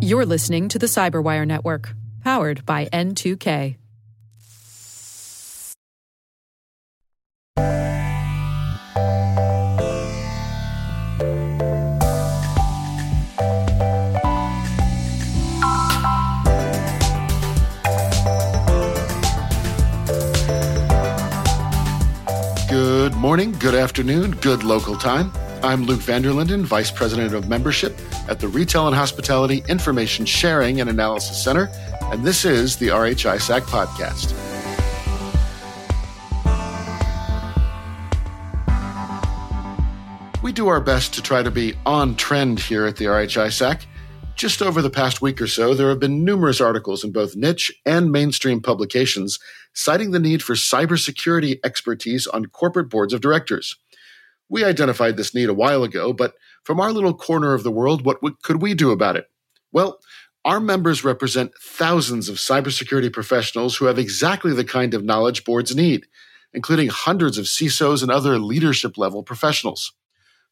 You're listening to the Cyberwire Network, powered by N2K. Good morning, good afternoon, good local time. I'm Luke Vander Linden, Vice President of Membership at the Retail and Hospitality Information Sharing and Analysis Center, and this is the RHISAC podcast. We do our best to try to be on trend here at the RHISAC. Just over the past week or so, there have been numerous articles in both niche and mainstream publications citing the need for cybersecurity expertise on corporate boards of directors. We identified this need a while ago, but from our little corner of the world, what could we do about it? Well, our members represent thousands of cybersecurity professionals who have exactly the kind of knowledge boards need, including hundreds of CISOs and other leadership level professionals.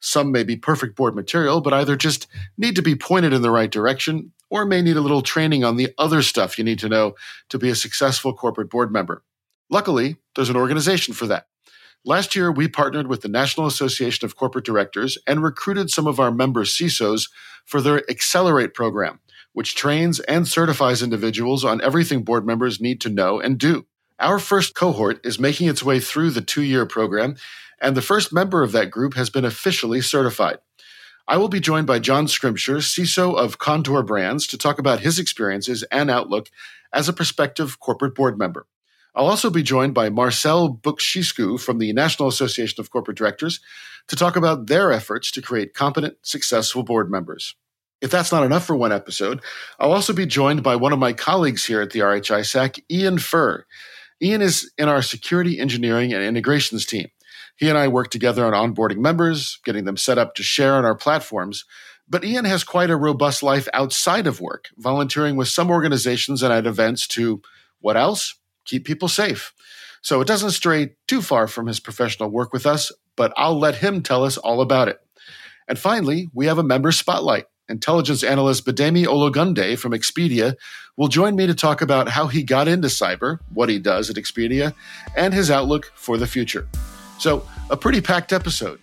Some may be perfect board material, but either just need to be pointed in the right direction or may need a little training on the other stuff you need to know to be a successful corporate board member. Luckily, there's an organization for that. Last year, we partnered with the National Association of Corporate Directors and recruited some of our member CISOs for their Accelerate program, which trains and certifies individuals on everything board members need to know and do. Our first cohort is making its way through the two year program, and the first member of that group has been officially certified. I will be joined by John Scrimsher, CISO of Kontoor Brands, to talk about his experiences and outlook as a prospective corporate board member. I'll also be joined by Marcel Bucsescu from the National Association of Corporate Directors to talk about their efforts to create competent, successful board members. If that's not enough for one episode, I'll also be joined by one of my colleagues here at the RHI RHISAC, Ian Furr. Ian is in our security engineering and integrations team. He and I work together on onboarding members, getting them set up to share on our platforms. But Ian has quite a robust life outside of work, volunteering with some organizations and at events to what else? Keep people safe. So it doesn't stray too far from his professional work with us, but I'll let him tell us all about it. And finally, we have a member spotlight. Intelligence analyst Bidemi Ologunde from Expedia will join me to talk about how he got into cyber, what he does at Expedia, and his outlook for the future. So, a pretty packed episode.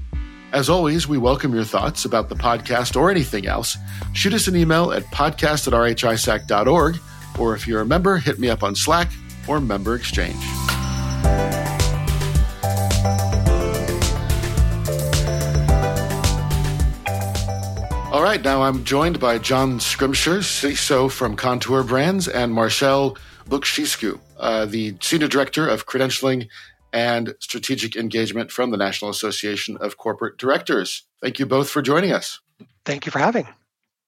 As always, we welcome your thoughts about the podcast or anything else. Shoot us an email at podcast at rhisac.org, or if you're a member, hit me up on Slack or member exchange. All right, now I'm joined by John Scrimsher, CISO from Kontoor Brands, and Marcel Bucsescu, uh, the Senior Director of Credentialing and Strategic Engagement from the National Association of Corporate Directors. Thank you both for joining us. Thank you for having.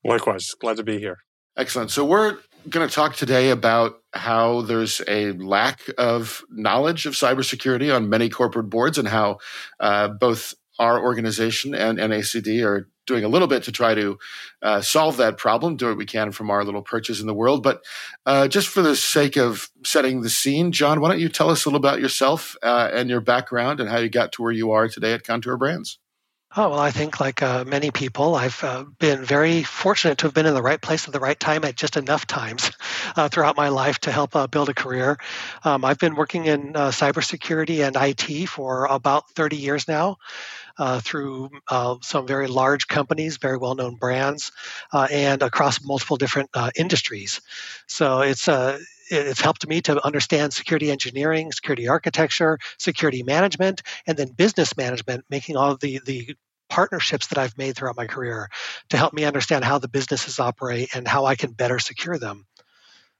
Likewise, glad to be here. Excellent. So we're going to talk today about how there's a lack of knowledge of cybersecurity on many corporate boards and how uh, both our organization and NACD are doing a little bit to try to uh, solve that problem, do what we can from our little perches in the world. But uh, just for the sake of setting the scene, John, why don't you tell us a little about yourself uh, and your background and how you got to where you are today at Kontoor Brands? Oh, well, I think like uh, many people, I've uh, been very fortunate to have been in the right place at the right time at just enough times uh, throughout my life to help uh, build a career. Um, I've been working in uh, cybersecurity and IT for about 30 years now. Uh, through some very large companies, very well known brands, and across multiple different industries. So it's it's helped me to understand security engineering, security architecture, security management, and then business management, making all the, the partnerships that I've made throughout my career to help me understand how the businesses operate and how I can better secure them.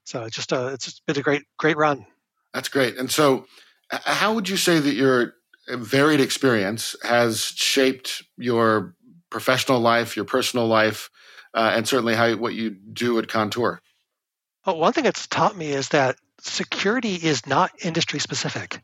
So it's just a it's been a great great run. That's great. And so, how would you say that your varied experience has shaped your professional life, your personal life, uh, and certainly how what you do at Kontoor? Well, one thing it's taught me is that security is not industry specific.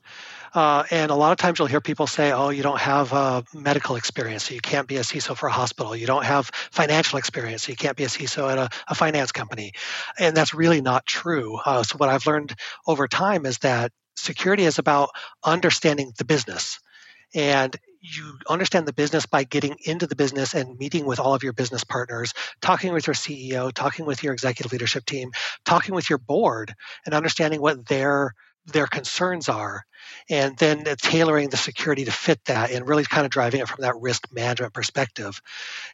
Uh, and a lot of times you'll hear people say, oh, you don't have uh, medical experience, so you can't be a CISO for a hospital. You don't have financial experience, so you can't be a CISO at a, a finance company. And that's really not true. Uh, so, what I've learned over time is that security is about understanding the business. And you understand the business by getting into the business and meeting with all of your business partners, talking with your CEO, talking with your executive leadership team, talking with your board, and understanding what their their concerns are, and then tailoring the security to fit that, and really kind of driving it from that risk management perspective.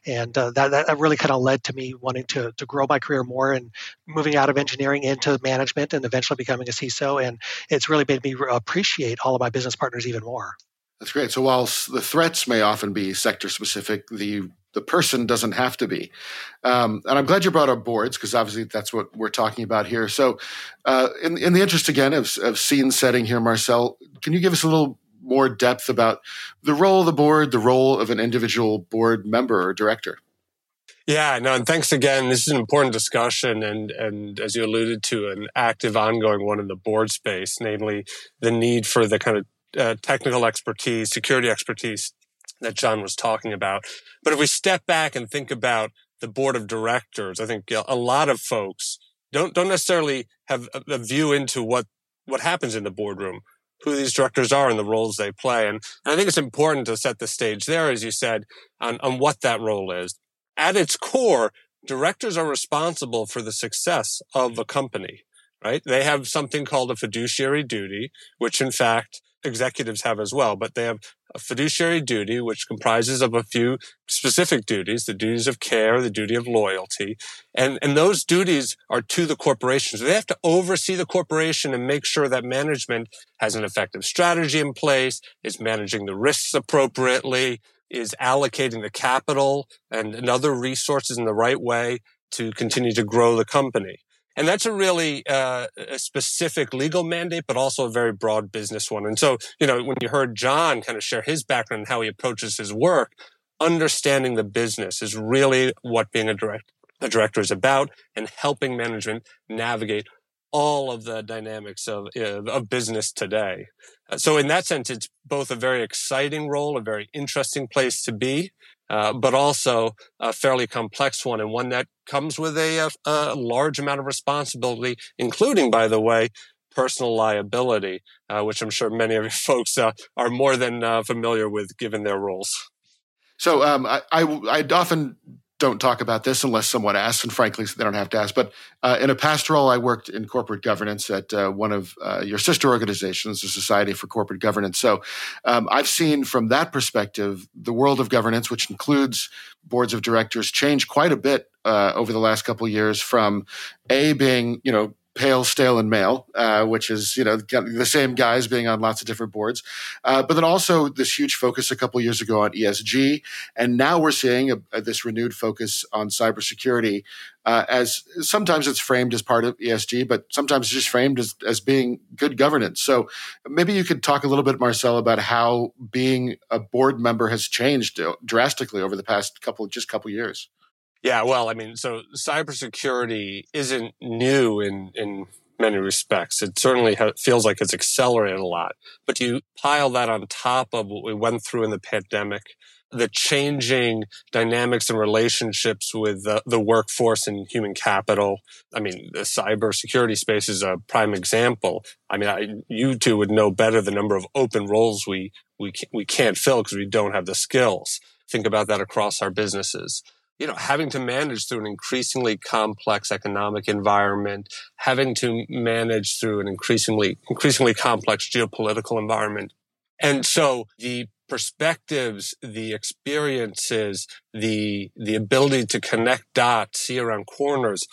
And uh, that, that really kind of led to me wanting to to grow my career more and moving out of engineering into management, and eventually becoming a CISO. And it's really made me appreciate all of my business partners even more. That's great. So while the threats may often be sector specific, the the person doesn't have to be. Um, and I'm glad you brought up boards because obviously that's what we're talking about here. So, uh, in, in the interest again of, of scene setting here, Marcel, can you give us a little more depth about the role of the board, the role of an individual board member or director? Yeah, no, and thanks again. This is an important discussion, and and as you alluded to, an active, ongoing one in the board space, namely the need for the kind of uh, technical expertise, security expertise that John was talking about. But if we step back and think about the board of directors, I think a lot of folks don't don't necessarily have a view into what what happens in the boardroom, who these directors are and the roles they play. And, and I think it's important to set the stage there, as you said, on, on what that role is. At its core, directors are responsible for the success of a company, right? They have something called a fiduciary duty, which in fact executives have as well, but they have a fiduciary duty, which comprises of a few specific duties, the duties of care, the duty of loyalty. And, and those duties are to the corporation. So they have to oversee the corporation and make sure that management has an effective strategy in place, is managing the risks appropriately, is allocating the capital and, and other resources in the right way to continue to grow the company. And that's a really uh, a specific legal mandate, but also a very broad business one. And so, you know, when you heard John kind of share his background and how he approaches his work, understanding the business is really what being a direct a director is about, and helping management navigate all of the dynamics of of business today. Uh, so, in that sense, it's both a very exciting role, a very interesting place to be, uh, but also a fairly complex one and one that comes with a, a, a large amount of responsibility, including, by the way, personal liability, uh, which I'm sure many of you folks uh, are more than uh, familiar with given their roles. So um, I, I, I often don't talk about this unless someone asks, and frankly, they don't have to ask. But uh, in a past role, I worked in corporate governance at uh, one of uh, your sister organizations, the Society for Corporate Governance. So um, I've seen from that perspective the world of governance, which includes boards of directors, change quite a bit uh, over the last couple of years from a being, you know, pale, stale, and male, uh, which is you know the same guys being on lots of different boards, uh, but then also this huge focus a couple years ago on ESG, and now we're seeing a, a, this renewed focus on cybersecurity. Uh, as sometimes it's framed as part of ESG, but sometimes it's just framed as, as being good governance. So maybe you could talk a little bit, Marcel, about how being a board member has changed drastically over the past couple just couple years. Yeah, well, I mean, so cybersecurity isn't new in in many respects. It certainly ha- feels like it's accelerated a lot. But you pile that on top of what we went through in the pandemic, the changing dynamics and relationships with the, the workforce and human capital. I mean, the cybersecurity space is a prime example. I mean, I, you two would know better the number of open roles we we we can't fill because we don't have the skills. Think about that across our businesses you know, having to manage through an increasingly complex economic environment, having to manage through an increasingly, increasingly complex geopolitical environment. And so the perspectives, the experiences, the, the ability to connect dots, see around corners,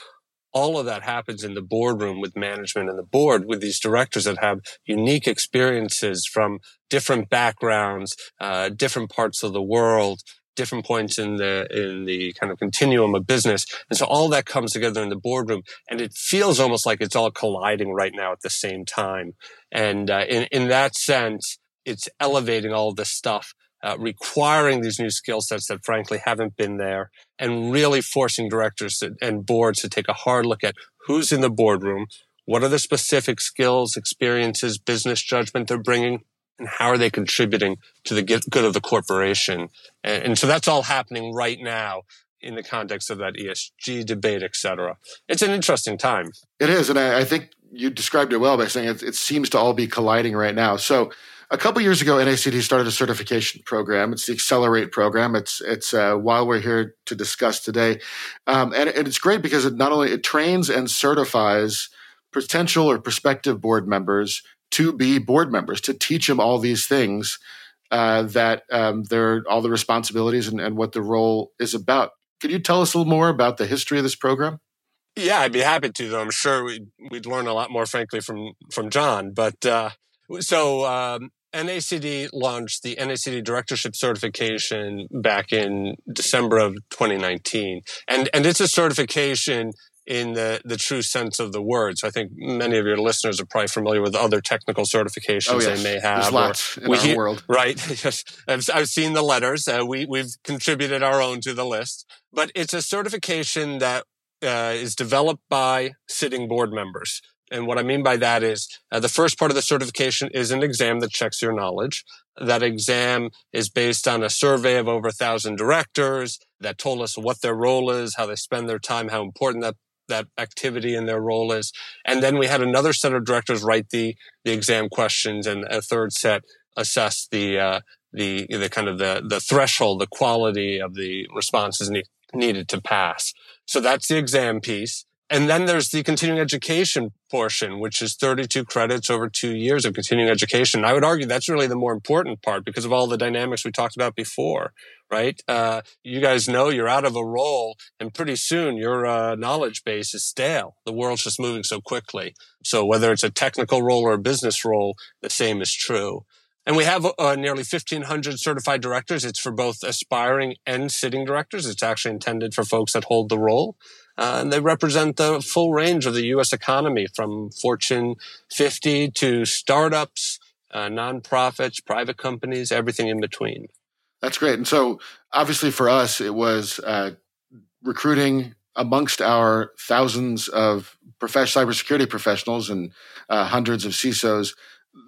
all of that happens in the boardroom with management and the board with these directors that have unique experiences from different backgrounds, uh, different parts of the world, different points in the in the kind of continuum of business. And so all that comes together in the boardroom and it feels almost like it's all colliding right now at the same time. And uh, in in that sense it's elevating all this stuff uh, requiring these new skill sets that frankly haven't been there and really forcing directors to, and boards to take a hard look at who's in the boardroom what are the specific skills experiences business judgment they're bringing and how are they contributing to the good of the corporation? And, and so that's all happening right now in the context of that ESG debate, et cetera. It's an interesting time. It is. And I, I think you described it well by saying it, it, seems to all be colliding right now. So a couple years ago, NACD started a certification program. It's the Accelerate program. It's it's uh, while we're here to discuss today, um, and, and, it's great because it not only it trains and certifies potential or prospective board members to be board members to teach them all these things uh, that um, they're all the responsibilities and, and what the role is about. Could you tell us a little more about the history of this program? Yeah, I'd be happy to. Though I'm sure we'd, we'd learn a lot more, frankly, from from John. But uh, so um, NACD launched the NACD Directorship Certification back in December of 2019, and and it's a certification in the, the true sense of the word. So I think many of your listeners are probably familiar with other technical certifications oh, yes. they may have. There's lots in our world. Right. yes. I've, I've, seen the letters. Uh, we, we've contributed our own to the list. But it's a certification that uh, is developed by sitting board members. And what I mean by that is uh, the first part of the certification is an exam that checks your knowledge. That exam is based on a survey of over a thousand directors that told us what their role is, how they spend their time, how important that that activity and their role is. And then we had another set of directors write the, the exam questions and a third set assess the, uh, the, the kind of the, the threshold, the quality of the responses ne- needed to pass. So that's the exam piece. And then there's the continuing education portion, which is 32 credits over two years of continuing education. I would argue that's really the more important part because of all the dynamics we talked about before, right? Uh, you guys know you're out of a role and pretty soon your uh, knowledge base is stale. The world's just moving so quickly. So whether it's a technical role or a business role, the same is true. And we have uh, nearly 1,500 certified directors. It's for both aspiring and sitting directors. It's actually intended for folks that hold the role. Uh, and they represent the full range of the U.S. economy from Fortune 50 to startups, uh, nonprofits, private companies, everything in between. That's great. And so, obviously, for us, it was uh, recruiting amongst our thousands of prof- cybersecurity professionals and uh, hundreds of CISOs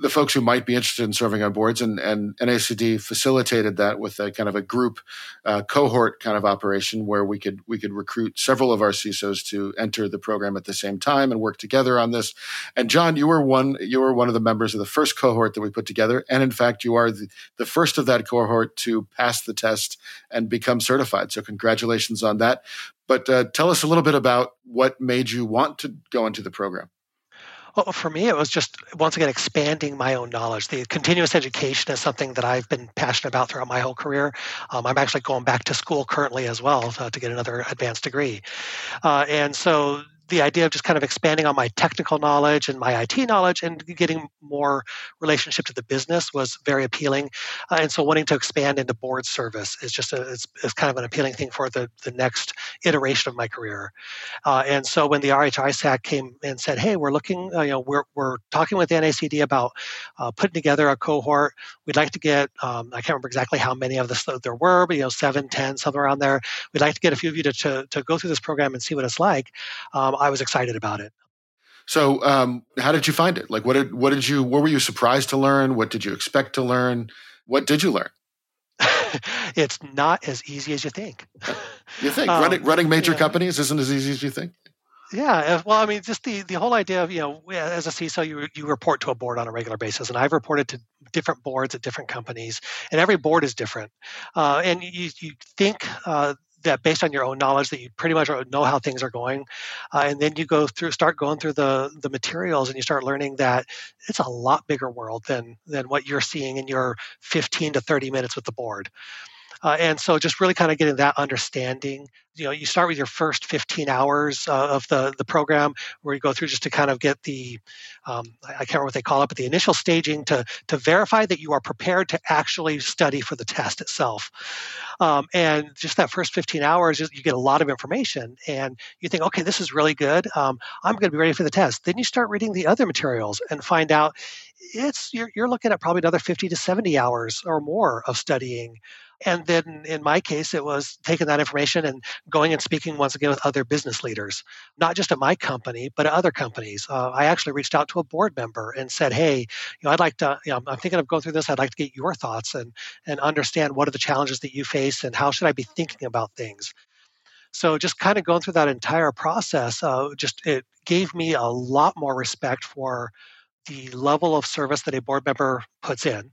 the folks who might be interested in serving on boards, and, and NACD facilitated that with a kind of a group uh, cohort kind of operation where we could we could recruit several of our CISOs to enter the program at the same time and work together on this. And John, you were one you were one of the members of the first cohort that we put together, and in fact, you are the, the first of that cohort to pass the test and become certified. So congratulations on that. But uh, tell us a little bit about what made you want to go into the program. Well, for me, it was just once again expanding my own knowledge. The continuous education is something that I've been passionate about throughout my whole career. Um, I'm actually going back to school currently as well uh, to get another advanced degree. Uh, and so the idea of just kind of expanding on my technical knowledge and my IT knowledge and getting more relationship to the business was very appealing. Uh, and so wanting to expand into board service is just a, it's, kind of an appealing thing for the, the next iteration of my career. Uh, and so when the RHI SAC came and said, hey, we're looking, uh, you know, we're, we're talking with the NACD about uh, putting together a cohort. We'd like to get, um, I can't remember exactly how many of this there were, but, you know, seven, ten, somewhere around there. We'd like to get a few of you to, to, to go through this program and see what it's like. Um, I was excited about it. So, um, how did you find it? Like, what did what did you what were you surprised to learn? What did you expect to learn? What did you learn? it's not as easy as you think. You think um, running running major yeah. companies isn't as easy as you think? Yeah, well, I mean, just the, the whole idea of you know, as a CISO, you you report to a board on a regular basis, and I've reported to different boards at different companies, and every board is different. Uh, and you you think uh, that based on your own knowledge that you pretty much know how things are going uh, and then you go through start going through the the materials and you start learning that it's a lot bigger world than than what you're seeing in your 15 to 30 minutes with the board uh, and so just really kind of getting that understanding. You know, you start with your first 15 hours uh, of the, the program where you go through just to kind of get the, um, I can't remember what they call it, but the initial staging to, to verify that you are prepared to actually study for the test itself. Um, and just that first 15 hours, you get a lot of information and you think, okay, this is really good. Um, I'm going to be ready for the test. Then you start reading the other materials and find out it's you're, you're looking at probably another 50 to 70 hours or more of studying and then in my case, it was taking that information and going and speaking once again with other business leaders, not just at my company, but at other companies. Uh, I actually reached out to a board member and said, "Hey, you know, I'd like to. You know, I'm thinking of going through this. I'd like to get your thoughts and and understand what are the challenges that you face and how should I be thinking about things." So just kind of going through that entire process, uh, just it gave me a lot more respect for the level of service that a board member puts in.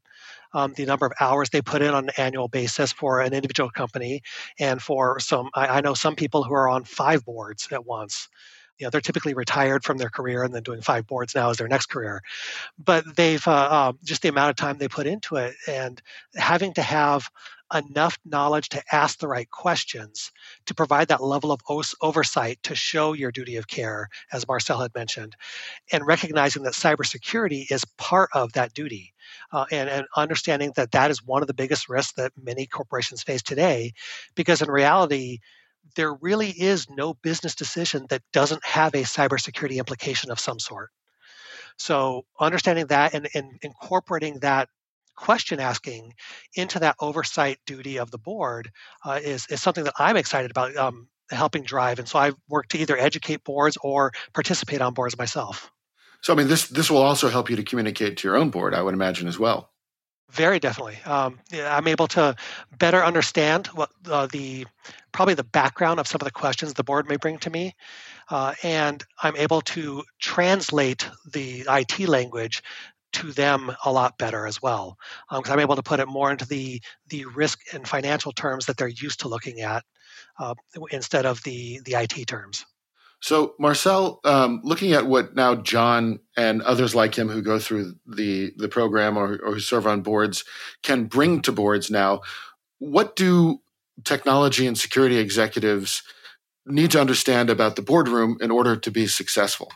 Um, the number of hours they put in on an annual basis for an individual company, and for some, I, I know some people who are on five boards at once. You know they're typically retired from their career and then doing five boards now as their next career. But they've uh, uh, just the amount of time they put into it and having to have enough knowledge to ask the right questions to provide that level of oversight to show your duty of care as marcel had mentioned and recognizing that cybersecurity is part of that duty uh, and, and understanding that that is one of the biggest risks that many corporations face today because in reality there really is no business decision that doesn't have a cybersecurity implication of some sort. So, understanding that and, and incorporating that question asking into that oversight duty of the board uh, is, is something that I'm excited about um, helping drive. And so I've worked to either educate boards or participate on boards myself. So, I mean, this this will also help you to communicate to your own board, I would imagine, as well. Very definitely. Um, I'm able to better understand what uh, the probably the background of some of the questions the board may bring to me, uh, and I'm able to translate the IT language to them a lot better as well because um, I'm able to put it more into the the risk and financial terms that they're used to looking at uh, instead of the the IT terms. So, Marcel, um, looking at what now John and others like him who go through the the program or, or who serve on boards can bring to boards now, what do technology and security executives need to understand about the boardroom in order to be successful?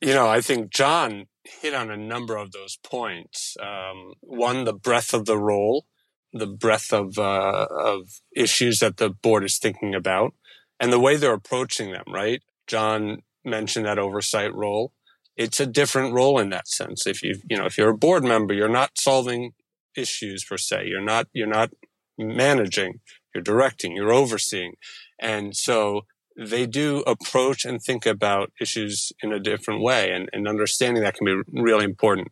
You know, I think John hit on a number of those points. Um, one, the breadth of the role, the breadth of uh, of issues that the board is thinking about, and the way they're approaching them. Right, John mentioned that oversight role. It's a different role in that sense. If you, you know, if you're a board member, you're not solving issues per se. You're not, you're not managing, you're directing, you're overseeing. And so they do approach and think about issues in a different way and, and understanding that can be really important.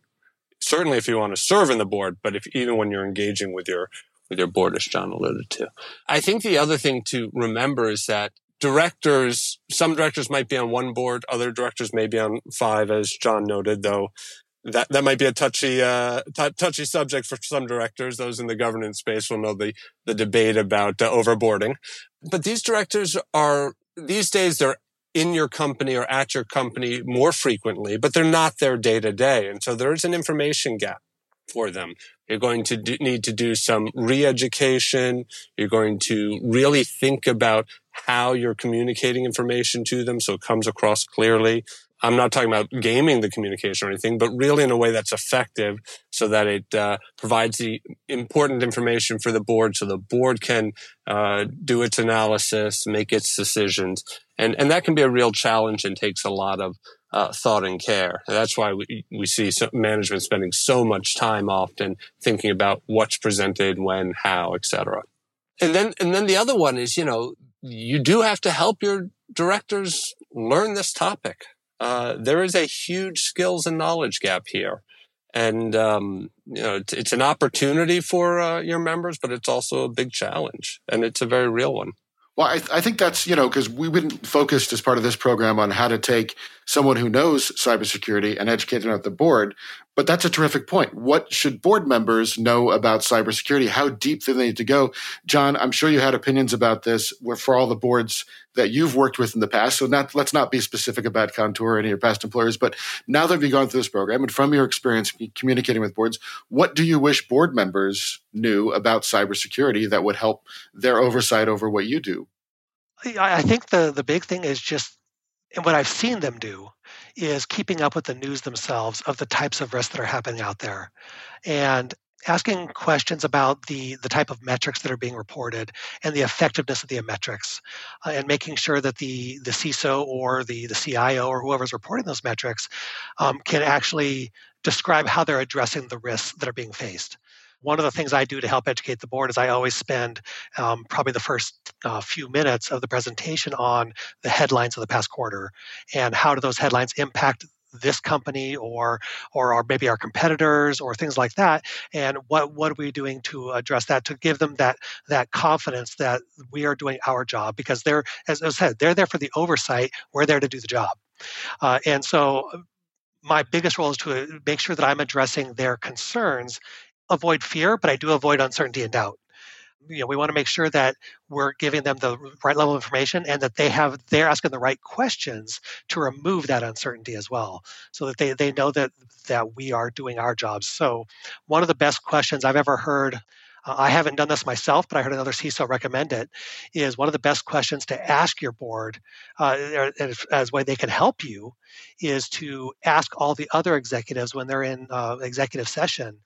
Certainly if you want to serve in the board, but if even when you're engaging with your with your board, as John alluded to. I think the other thing to remember is that directors, some directors might be on one board, other directors may be on five, as John noted, though that, that might be a touchy, uh, t- touchy subject for some directors. Those in the governance space will know the, the debate about uh, overboarding. But these directors are, these days, they're in your company or at your company more frequently, but they're not there day to day. And so there's an information gap for them. You're going to do, need to do some re-education. You're going to really think about how you're communicating information to them so it comes across clearly. I'm not talking about gaming the communication or anything, but really in a way that's effective so that it uh, provides the important information for the board so the board can uh, do its analysis, make its decisions. And, and that can be a real challenge and takes a lot of uh, thought and care. And that's why we, we see so management spending so much time often thinking about what's presented, when, how, etc. And then, and then the other one is, you know, you do have to help your directors learn this topic. Uh, there is a huge skills and knowledge gap here. And, um, you know, it's, it's, an opportunity for uh, your members, but it's also a big challenge and it's a very real one. Well, I, I think that's, you know, because we've been focused as part of this program on how to take someone who knows cybersecurity and educate them at the board. But that's a terrific point. What should board members know about cybersecurity? How deep do they need to go? John, I'm sure you had opinions about this for all the boards that you've worked with in the past. So not, let's not be specific about Kontoor or any of your past employers. But now that you've gone through this program and from your experience communicating with boards, what do you wish board members knew about cybersecurity that would help their oversight over what you do? I think the the big thing is just and what I've seen them do is keeping up with the news themselves of the types of risks that are happening out there. And asking questions about the the type of metrics that are being reported and the effectiveness of the metrics uh, and making sure that the the CISO or the the CIO or whoever's reporting those metrics um, can actually describe how they're addressing the risks that are being faced one of the things I do to help educate the board is I always spend um, probably the first uh, few minutes of the presentation on the headlines of the past quarter and how do those headlines impact this company or or our, maybe our competitors or things like that? And what what are we doing to address that to give them that that confidence that we are doing our job? Because they're as I said they're there for the oversight. We're there to do the job. Uh, and so my biggest role is to make sure that I'm addressing their concerns avoid fear but I do avoid uncertainty and doubt. You know we want to make sure that we're giving them the right level of information and that they have they're asking the right questions to remove that uncertainty as well so that they, they know that that we are doing our jobs. So one of the best questions i've ever heard uh, i haven't done this myself but i heard another ciso recommend it is one of the best questions to ask your board uh, as, as way they can help you is to ask all the other executives when they're in uh, executive session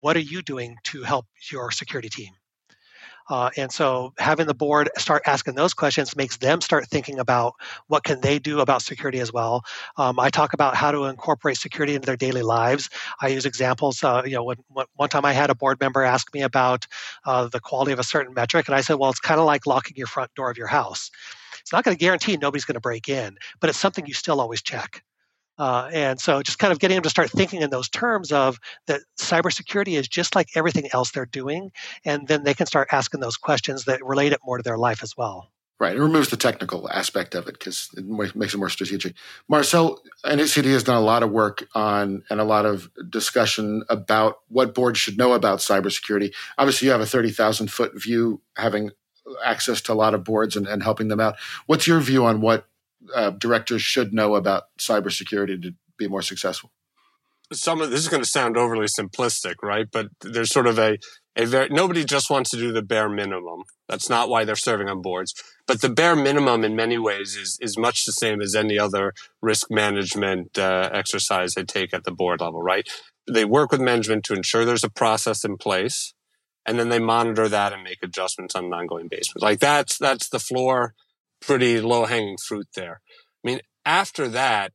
what are you doing to help your security team uh, and so having the board start asking those questions makes them start thinking about what can they do about security as well. Um, I talk about how to incorporate security into their daily lives. I use examples. Uh, you know, when, when, one time I had a board member ask me about uh, the quality of a certain metric, and I said, well, it's kind of like locking your front door of your house. It's not going to guarantee nobody's going to break in, but it's something you still always check. Uh, and so just kind of getting them to start thinking in those terms of that cybersecurity is just like everything else they're doing. And then they can start asking those questions that relate it more to their life as well. Right. It removes the technical aspect of it because it makes it more strategic. Marcel, NACD has done a lot of work on and a lot of discussion about what boards should know about cybersecurity. Obviously, you have a 30,000 foot view having access to a lot of boards and, and helping them out. What's your view on what uh, directors should know about cybersecurity to be more successful? Some of this is going to sound overly simplistic, right? But there's sort of a a very nobody just wants to do the bare minimum. That's not why they're serving on boards. But the bare minimum, in many ways, is is much the same as any other risk management uh, exercise they take at the board level, right? They work with management to ensure there's a process in place, and then they monitor that and make adjustments on an ongoing basis. Like that's that's the floor pretty low hanging fruit there. I mean, after that,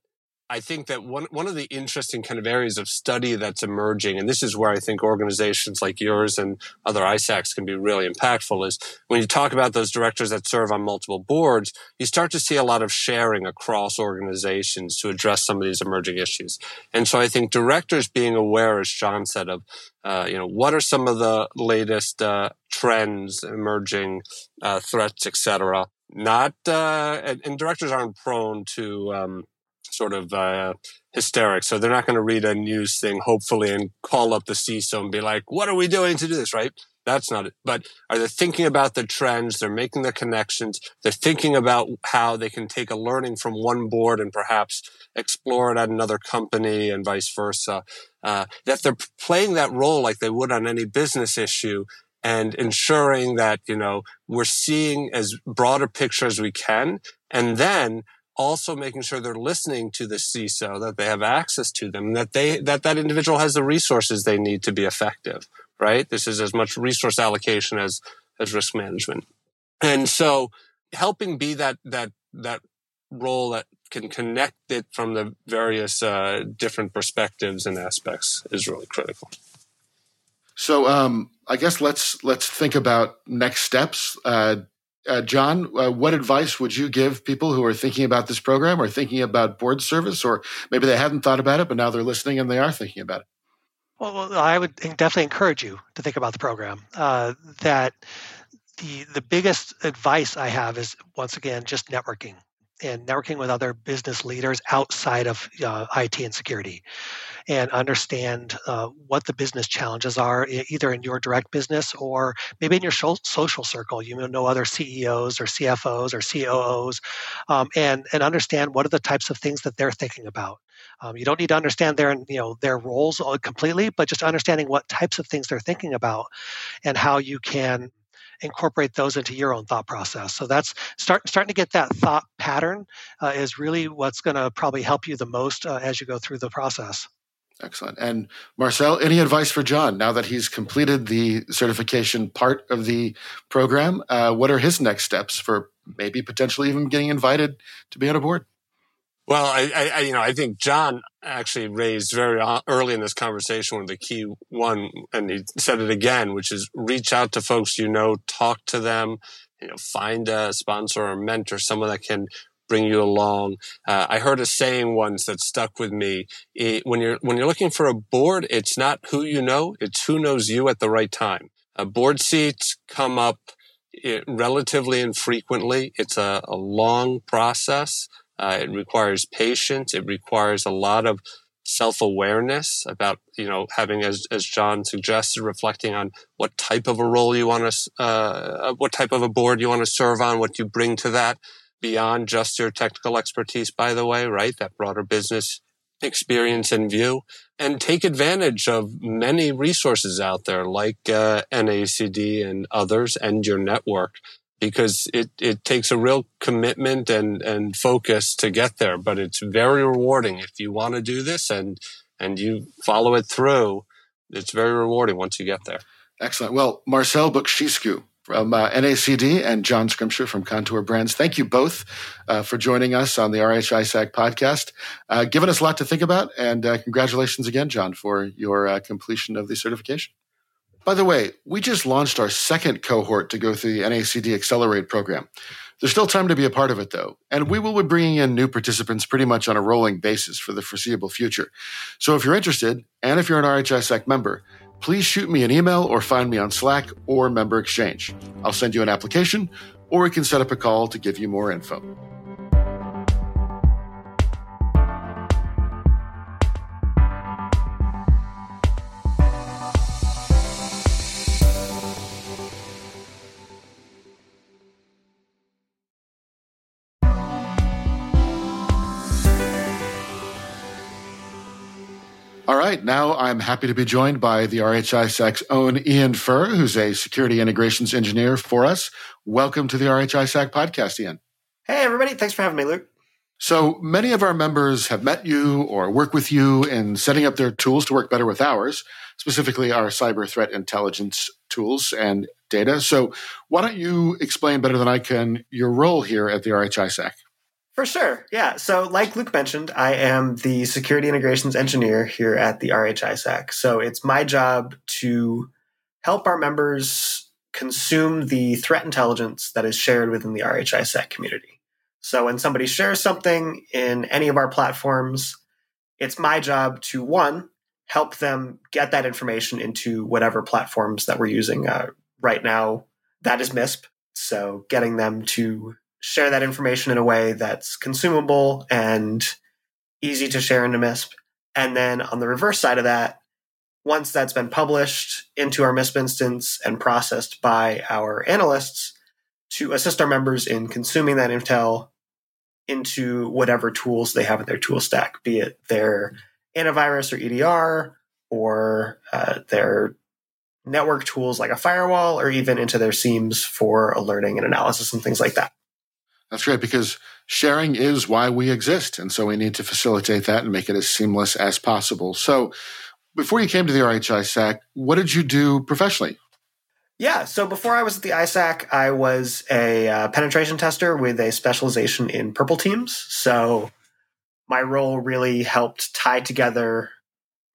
I think that one, one of the interesting kind of areas of study that's emerging, and this is where I think organizations like yours and other ISACs can be really impactful, is when you talk about those directors that serve on multiple boards, you start to see a lot of sharing across organizations to address some of these emerging issues. And so I think directors being aware, as John said, of uh, you know what are some of the latest uh, trends, emerging uh, threats, etc not uh, and, directors aren't prone to um, sort of uh, hysterics, so they're not going to read a news thing, hopefully, and call up the CISO and be like, "What are we doing to do this?" Right? That's not it. But are they thinking about the trends? They're making the connections. They're thinking about how they can take a learning from one board and perhaps explore it at another company and vice versa. Uh, that they're playing that role like they would on any business issue and ensuring that, you know, we're seeing as broad a picture as we can. And then also making sure they're listening to the CISO, that they have access to them, that they, that that individual has the resources they need to be effective, right? This is as much resource allocation as, as risk management. And so helping be that, that, that role that can connect it from the various uh, different perspectives and aspects is really critical. So um, I guess let's let's think about next steps. Uh, uh, John, uh, what advice would you give people who are thinking about this program or thinking about board service, or maybe they hadn't thought about it, but now they're listening and they are thinking about it? Well, I would definitely encourage you to think about the program. Uh, that the the biggest advice I have is once again just networking and networking with other business leaders outside of uh, IT and security and understand uh, what the business challenges are, either in your direct business or maybe in your social circle. You know other CEOs or CFOs or COOs, um, and and understand what are the types of things that they're thinking about. Um, you don't need to understand their you know their roles completely, but just understanding what types of things they're thinking about and how you can incorporate those into your own thought process. So that's start, starting to get that thought pattern uh, is really what's going to probably help you the most uh, as you go through the process. Excellent. And Marcel, any advice for John now that he's completed the certification part of the program? Uh, what are his next steps for maybe potentially even getting invited to be on a board? Well, I, I, you know, I think John actually raised very early in this conversation one of the key one, and he said it again, which is reach out to folks you know, talk to them, you know, find a sponsor or mentor, someone that can bring you along. Uh, I heard a saying once that stuck with me. It, when you're when you're looking for a board, it's not who you know; it's who knows you at the right time. Uh, board seats come up it, relatively infrequently. It's a, a long process. Uh, it requires patience. It requires a lot of self-awareness about you know having as as john suggested reflecting on what type of a role you want to uh, what type of a board you want to serve on what you bring to that beyond just your technical expertise by the way right? That broader business experience and view. And take advantage of many resources out there like uh, NACD and others and your network because it, it takes a real commitment and, and focus to get there, but it's very rewarding if you want to do this and, and you follow it through. It's very rewarding once you get there. Excellent. Well, Marcel Bucsescu from uh, NACD and John Scrimsher from Kontoor Brands. Thank you both uh, for joining us on the RHISAC podcast, uh, giving us a lot to think about. And uh, congratulations again, John, for your uh, completion of the certification. By the way, we just launched our second cohort to go through the NACD Accelerate program. There's still time to be a part of it, though, and we will be bringing in new participants pretty much on a rolling basis for the foreseeable future. So if you're interested, and if you're an RHISAC member, please shoot me an email or find me on Slack or Member Exchange. I'll send you an application, or we can set up a call to give you more info. Right. Now I'm happy to be joined by the RHI RHISAC's own Ian Furr, who's a security integrations engineer for us. Welcome to the RHI RHISAC podcast, Ian. Hey, everybody. Thanks for having me, Luke. So many of our members have met you or work with you in setting up their tools to work better with ours, specifically our cyber threat intelligence tools and data. So why don't you explain better than I can your role here at the RHI RHISAC? For sure. Yeah. So, like Luke mentioned, I am the security integrations engineer here at the RHI RHISAC. So, it's my job to help our members consume the threat intelligence that is shared within the RHI RHISAC community. So, when somebody shares something in any of our platforms, it's my job to one, help them get that information into whatever platforms that we're using. Uh, right now, that is MISP. So, getting them to share that information in a way that's consumable and easy to share into MISP. And then on the reverse side of that, once that's been published into our MISP instance and processed by our analysts, to assist our members in consuming that intel into whatever tools they have in their tool stack, be it their antivirus or EDR or uh, their network tools like a firewall, or even into their SIEMs for alerting and analysis and things like that. That's great because sharing is why we exist. And so we need to facilitate that and make it as seamless as possible. So before you came to the RHI SAC, what did you do professionally? Yeah, so before I was at the ISAC, I was a uh, penetration tester with a specialization in purple teams. So my role really helped tie together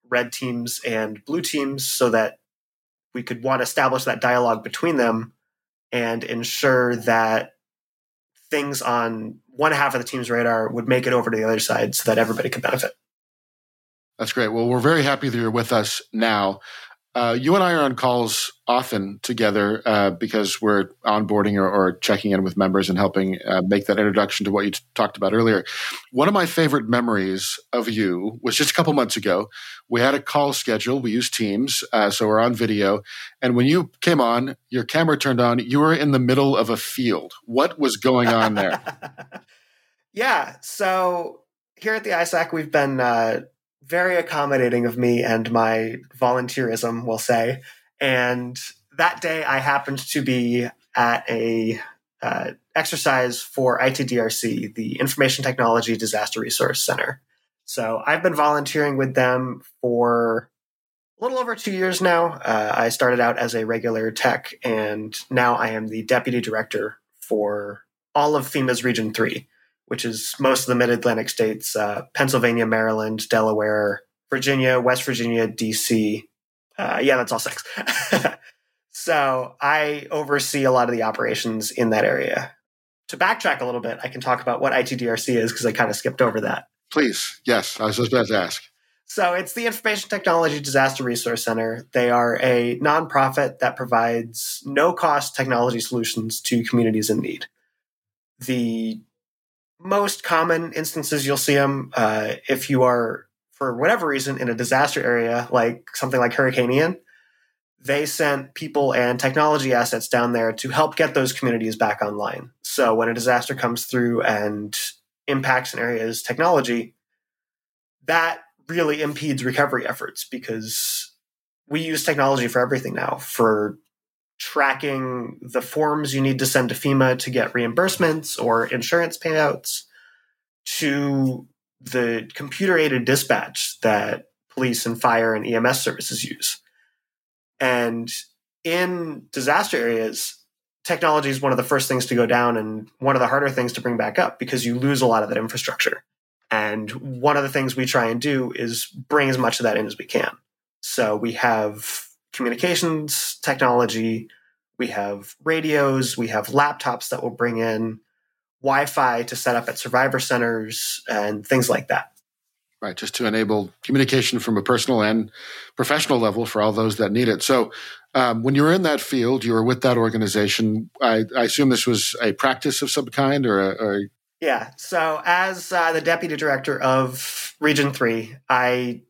red teams and blue teams so that we could one establish that dialogue between them and ensure that things on one half of the team's radar would make it over to the other side so that everybody could benefit. That's great. Well, we're very happy that you're with us now. Uh, you and I are on calls often together uh, because we're onboarding or, or, checking in with members and helping uh, make that introduction to what you t- talked about earlier. One of my favorite memories of you was just a couple months ago. We had a call schedule. We used Teams, uh, so we're on video. And when you came on, your camera turned on. You were in the middle of a field. What was going on there? yeah. So here at the ISAC, we've been uh, very accommodating of me and my volunteerism, we'll say. And that day, I happened to be at a uh, exercise for ITDRC, the Information Technology Disaster Resource Center. So I've been volunteering with them for a little over two years now. Uh, I started out as a regular tech, and now I am the deputy director for all of FEMA's Region 3 which is most of the mid Atlantic states uh, Pennsylvania, Maryland, Delaware, Virginia, West Virginia, DC. Uh, yeah, that's all six. so I oversee a lot of the operations in that area. to backtrack a little bit, I can talk about what ITDRC is because I kind of skipped over that. Please. Yes, I was just about to ask. So it's the Information Technology Disaster Resource Center. They are a nonprofit that provides no cost technology solutions to communities in need. The most common instances you'll see them uh, if you are, for whatever reason, in a disaster area like something like Hurricane Ian. They sent people and technology assets down there to help get those communities back online. So when a disaster comes through and impacts an area's technology, that really impedes recovery efforts because we use technology for everything now for tracking the forms you need to send to FEMA to get reimbursements or insurance payouts to the computer aided dispatch that police and fire and EMS services use. And in disaster areas, technology is one of the first things to go down and one of the harder things to bring back up because you lose a lot of that infrastructure. And one of the things we try and do is bring as much of that in as we can. So we have communications technology, we have radios, we have laptops that we'll bring in Wi Fi to set up at survivor centers and things like that. Right, just to enable communication from a personal and professional level for all those that need it. So, um, when you were in that field, you were with that organization. I, I assume this was a practice of some kind, or, a, or yeah. So, as uh, the deputy director of Region 3, I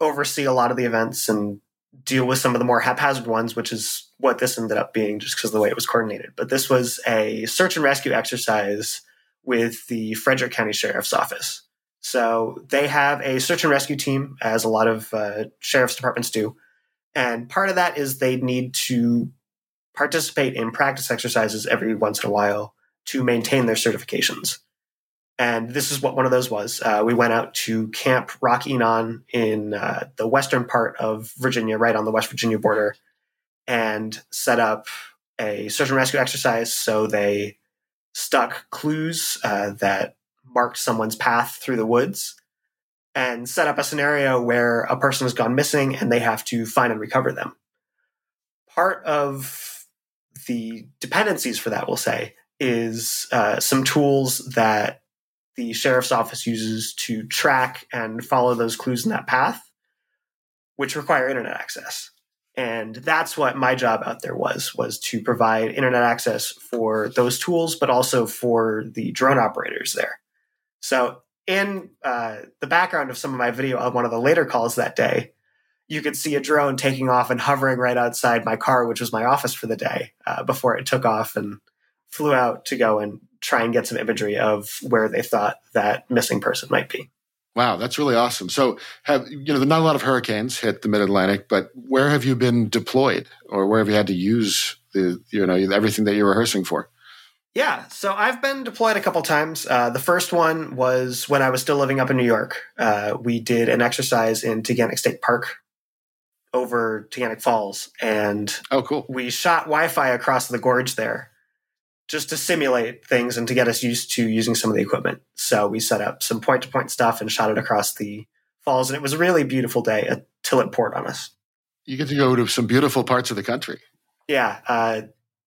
oversee a lot of the events and deal with some of the more haphazard ones, which is what this ended up being just because of the way it was coordinated. But this was a search and rescue exercise with the Frederick County Sheriff's Office. So they have a search and rescue team, as a lot of uh, sheriff's departments do. And part of that is they need to participate in practice exercises every once in a while to maintain their certifications. And this is what one of those was. Uh, we went out to Camp Rock Enon in uh, the western part of Virginia, right on the West Virginia border, and set up a search and rescue exercise. So they stuck clues uh, that marked someone's path through the woods and set up a scenario where a person has gone missing and they have to find and recover them. Part of the dependencies for that, we'll say, is uh, some tools that the sheriff's office uses to track and follow those clues in that path, which require internet access. And that's what my job out there was, was to provide internet access for those tools, but also for the drone operators there. So in uh, the background of some of my video on one of the later calls that day, you could see a drone taking off and hovering right outside my car, which was my office for the day, uh, before it took off and flew out to go and try and get some imagery of where they thought that missing person might be. Wow, that's really awesome. So, have you know, not a lot of hurricanes hit the Mid Atlantic, but where have you been deployed, or where have you had to use the you know everything that you're rehearsing for? Yeah, so I've been deployed a couple times. Uh, the first one was when I was still living up in New York. Uh, we did an exercise in Taughannock State Park over Taughannock Falls, and oh, cool. We shot Wi-Fi across the gorge there just to simulate things and to get us used to using some of the equipment. So we set up some point to point stuff and shot it across the falls. And it was a really beautiful day until it poured on us. You get to go to some beautiful parts of the country. Yeah. Uh,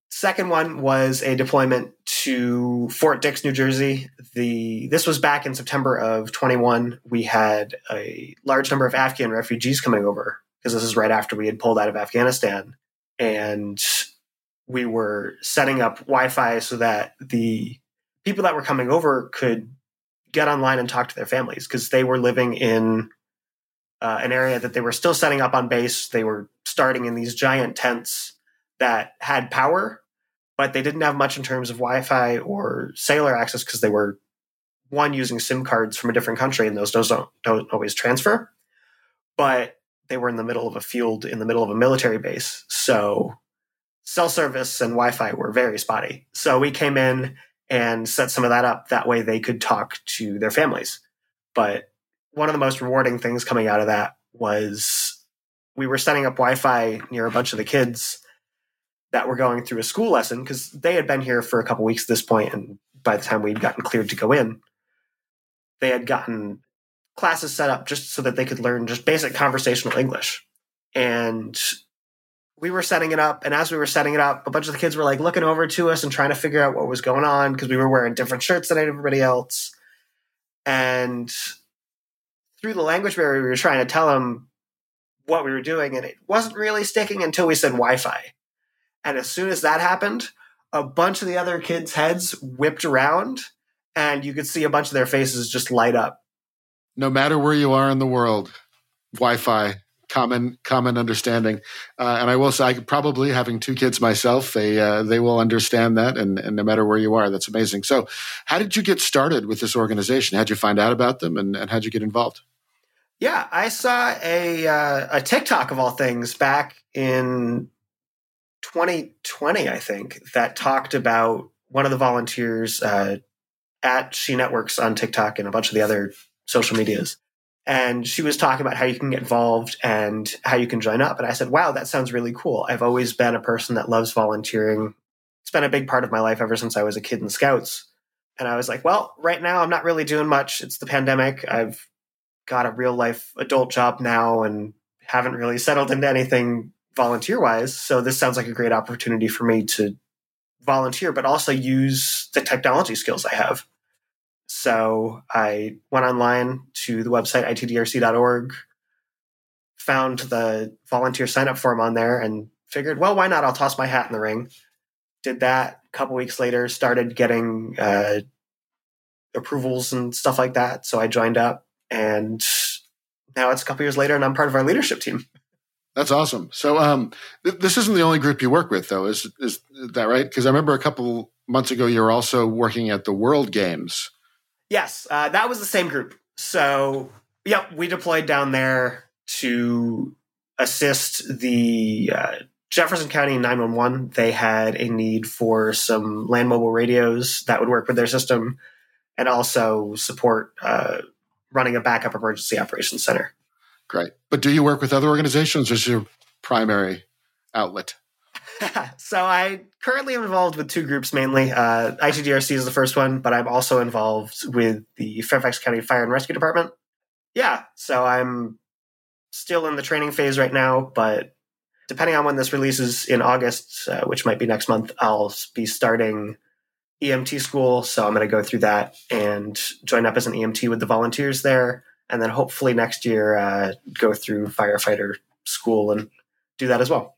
second one was a deployment to Fort Dix, New Jersey. The this was back in September of 21. We had a large number of Afghan refugees coming over because this is right after we had pulled out of Afghanistan. And we were setting up Wi-Fi so that the people that were coming over could get online and talk to their families because they were living in uh, an area that they were still setting up on base. They were starting in these giant tents that had power, but they didn't have much in terms of Wi-Fi or cellular access because they were one using SIM cards from a different country, and those don't don't always transfer. But they were in the middle of a field in the middle of a military base, so cell service and Wi-Fi were very spotty. So we came in and set some of that up. That way they could talk to their families. But one of the most rewarding things coming out of that was we were setting up Wi-Fi near a bunch of the kids that were going through a school lesson because they had been here for a couple weeks at this point, and by the time we'd gotten cleared to go in, they had gotten classes set up just so that they could learn just basic conversational English. And we were setting it up, and as we were setting it up, a bunch of the kids were like looking over to us and trying to figure out what was going on because we were wearing different shirts than everybody else. And through the language barrier, we were trying to tell them what we were doing, and it wasn't really sticking until we said Wi Fi. And as soon as that happened, a bunch of the other kids' heads whipped around, and you could see a bunch of their faces just light up. No matter where you are in the world, Wi Fi common common understanding. Uh, and I will say, I probably having two kids myself, they uh, they will understand that, and, and no matter where you are, that's amazing. So, how did you get started with this organization? How'd you find out about them, and, and how'd you get involved? Yeah, I saw a uh, a TikTok of all things back in 2020, I think, that talked about one of the volunteers uh, at She Networks on TikTok and a bunch of the other social medias and she was talking about how you can get involved and how you can join up. And I said, wow, that sounds really cool. I've always been a person that loves volunteering. It's been a big part of my life ever since I was a kid in scouts. And I was like, well, right now I'm not really doing much. It's the pandemic. I've got a real life adult job now and haven't really settled into anything volunteer wise. So this sounds like a great opportunity for me to volunteer, but also use the technology skills I have. So I went online to the website itdrc.org, found the volunteer sign up form on there, and figured, well, why not? I'll toss my hat in the ring. Did that. A couple weeks later, started getting uh, approvals and stuff like that. So I joined up, and now it's a couple years later, and I'm part of our leadership team. That's awesome. So, um, th- this isn't the only group you work with, though. Is is that right? Because I remember a couple months ago you were also working at the World Games. Yes, uh, that was the same group. So, yep, we deployed down there to assist the uh, Jefferson County 911. They had a need for some land mobile radios that would work with their system and also support uh, running a backup emergency operations center. Great. But do you work with other organizations or is your primary outlet? so I currently am involved with two groups mainly. Uh, ITDRC is the first one, but I'm also involved with the Fairfax County Fire and Rescue Department. Yeah, so I'm still in the training phase right now, but depending on when this releases in August, uh, which might be next month, I'll be starting EMT school. So I'm going to go through that and join up as an EMT with the volunteers there. And then hopefully next year, uh, go through firefighter school and do that as well.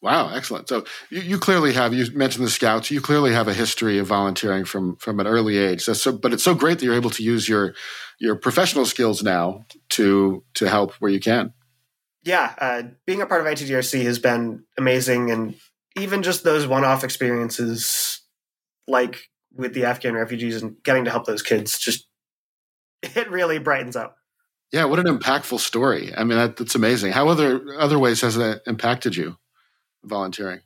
Wow, excellent. So you, you, clearly have you mentioned the scouts. You clearly have a history of volunteering from from an early age. So, so, but it's so great that you're able to use your your professional skills now to to help where you can. Yeah, uh, being a part of ITDRC has been amazing, and even just those one off experiences, like with the Afghan refugees and getting to help those kids, just it really brightens up. Yeah, what an impactful story. I mean, that, that's amazing. How other other ways has that impacted you? Volunteering?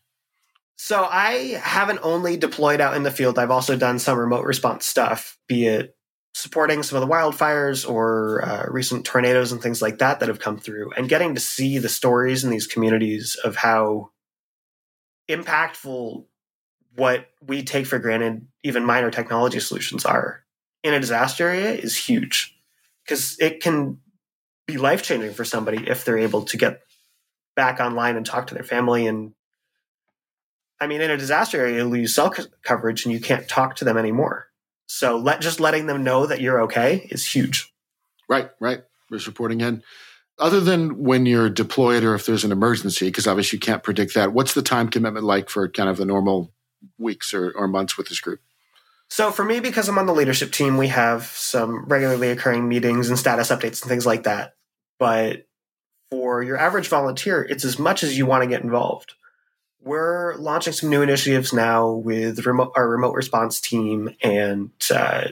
So I haven't only deployed out in the field. I've also done some remote response stuff, be it supporting some of the wildfires or uh, recent tornadoes and things like that that have come through, and getting to see the stories in these communities of how impactful what we take for granted, even minor technology solutions are in a disaster area is huge because it can be life changing for somebody if they're able to get back online and talk to their family and I mean, in a disaster area, you lose cell coverage and you can't talk to them anymore. So let just letting them know that you're okay is huge. Right, right. Just reporting in. Other than when you're deployed or if there's an emergency, because obviously you can't predict that, what's the time commitment like for kind of the normal weeks or, or months with this group? So for me, because I'm on the leadership team, we have some regularly occurring meetings and status updates and things like that. But for your average volunteer, it's as much as you want to get involved. We're launching some new initiatives now with remote, our remote response team and uh,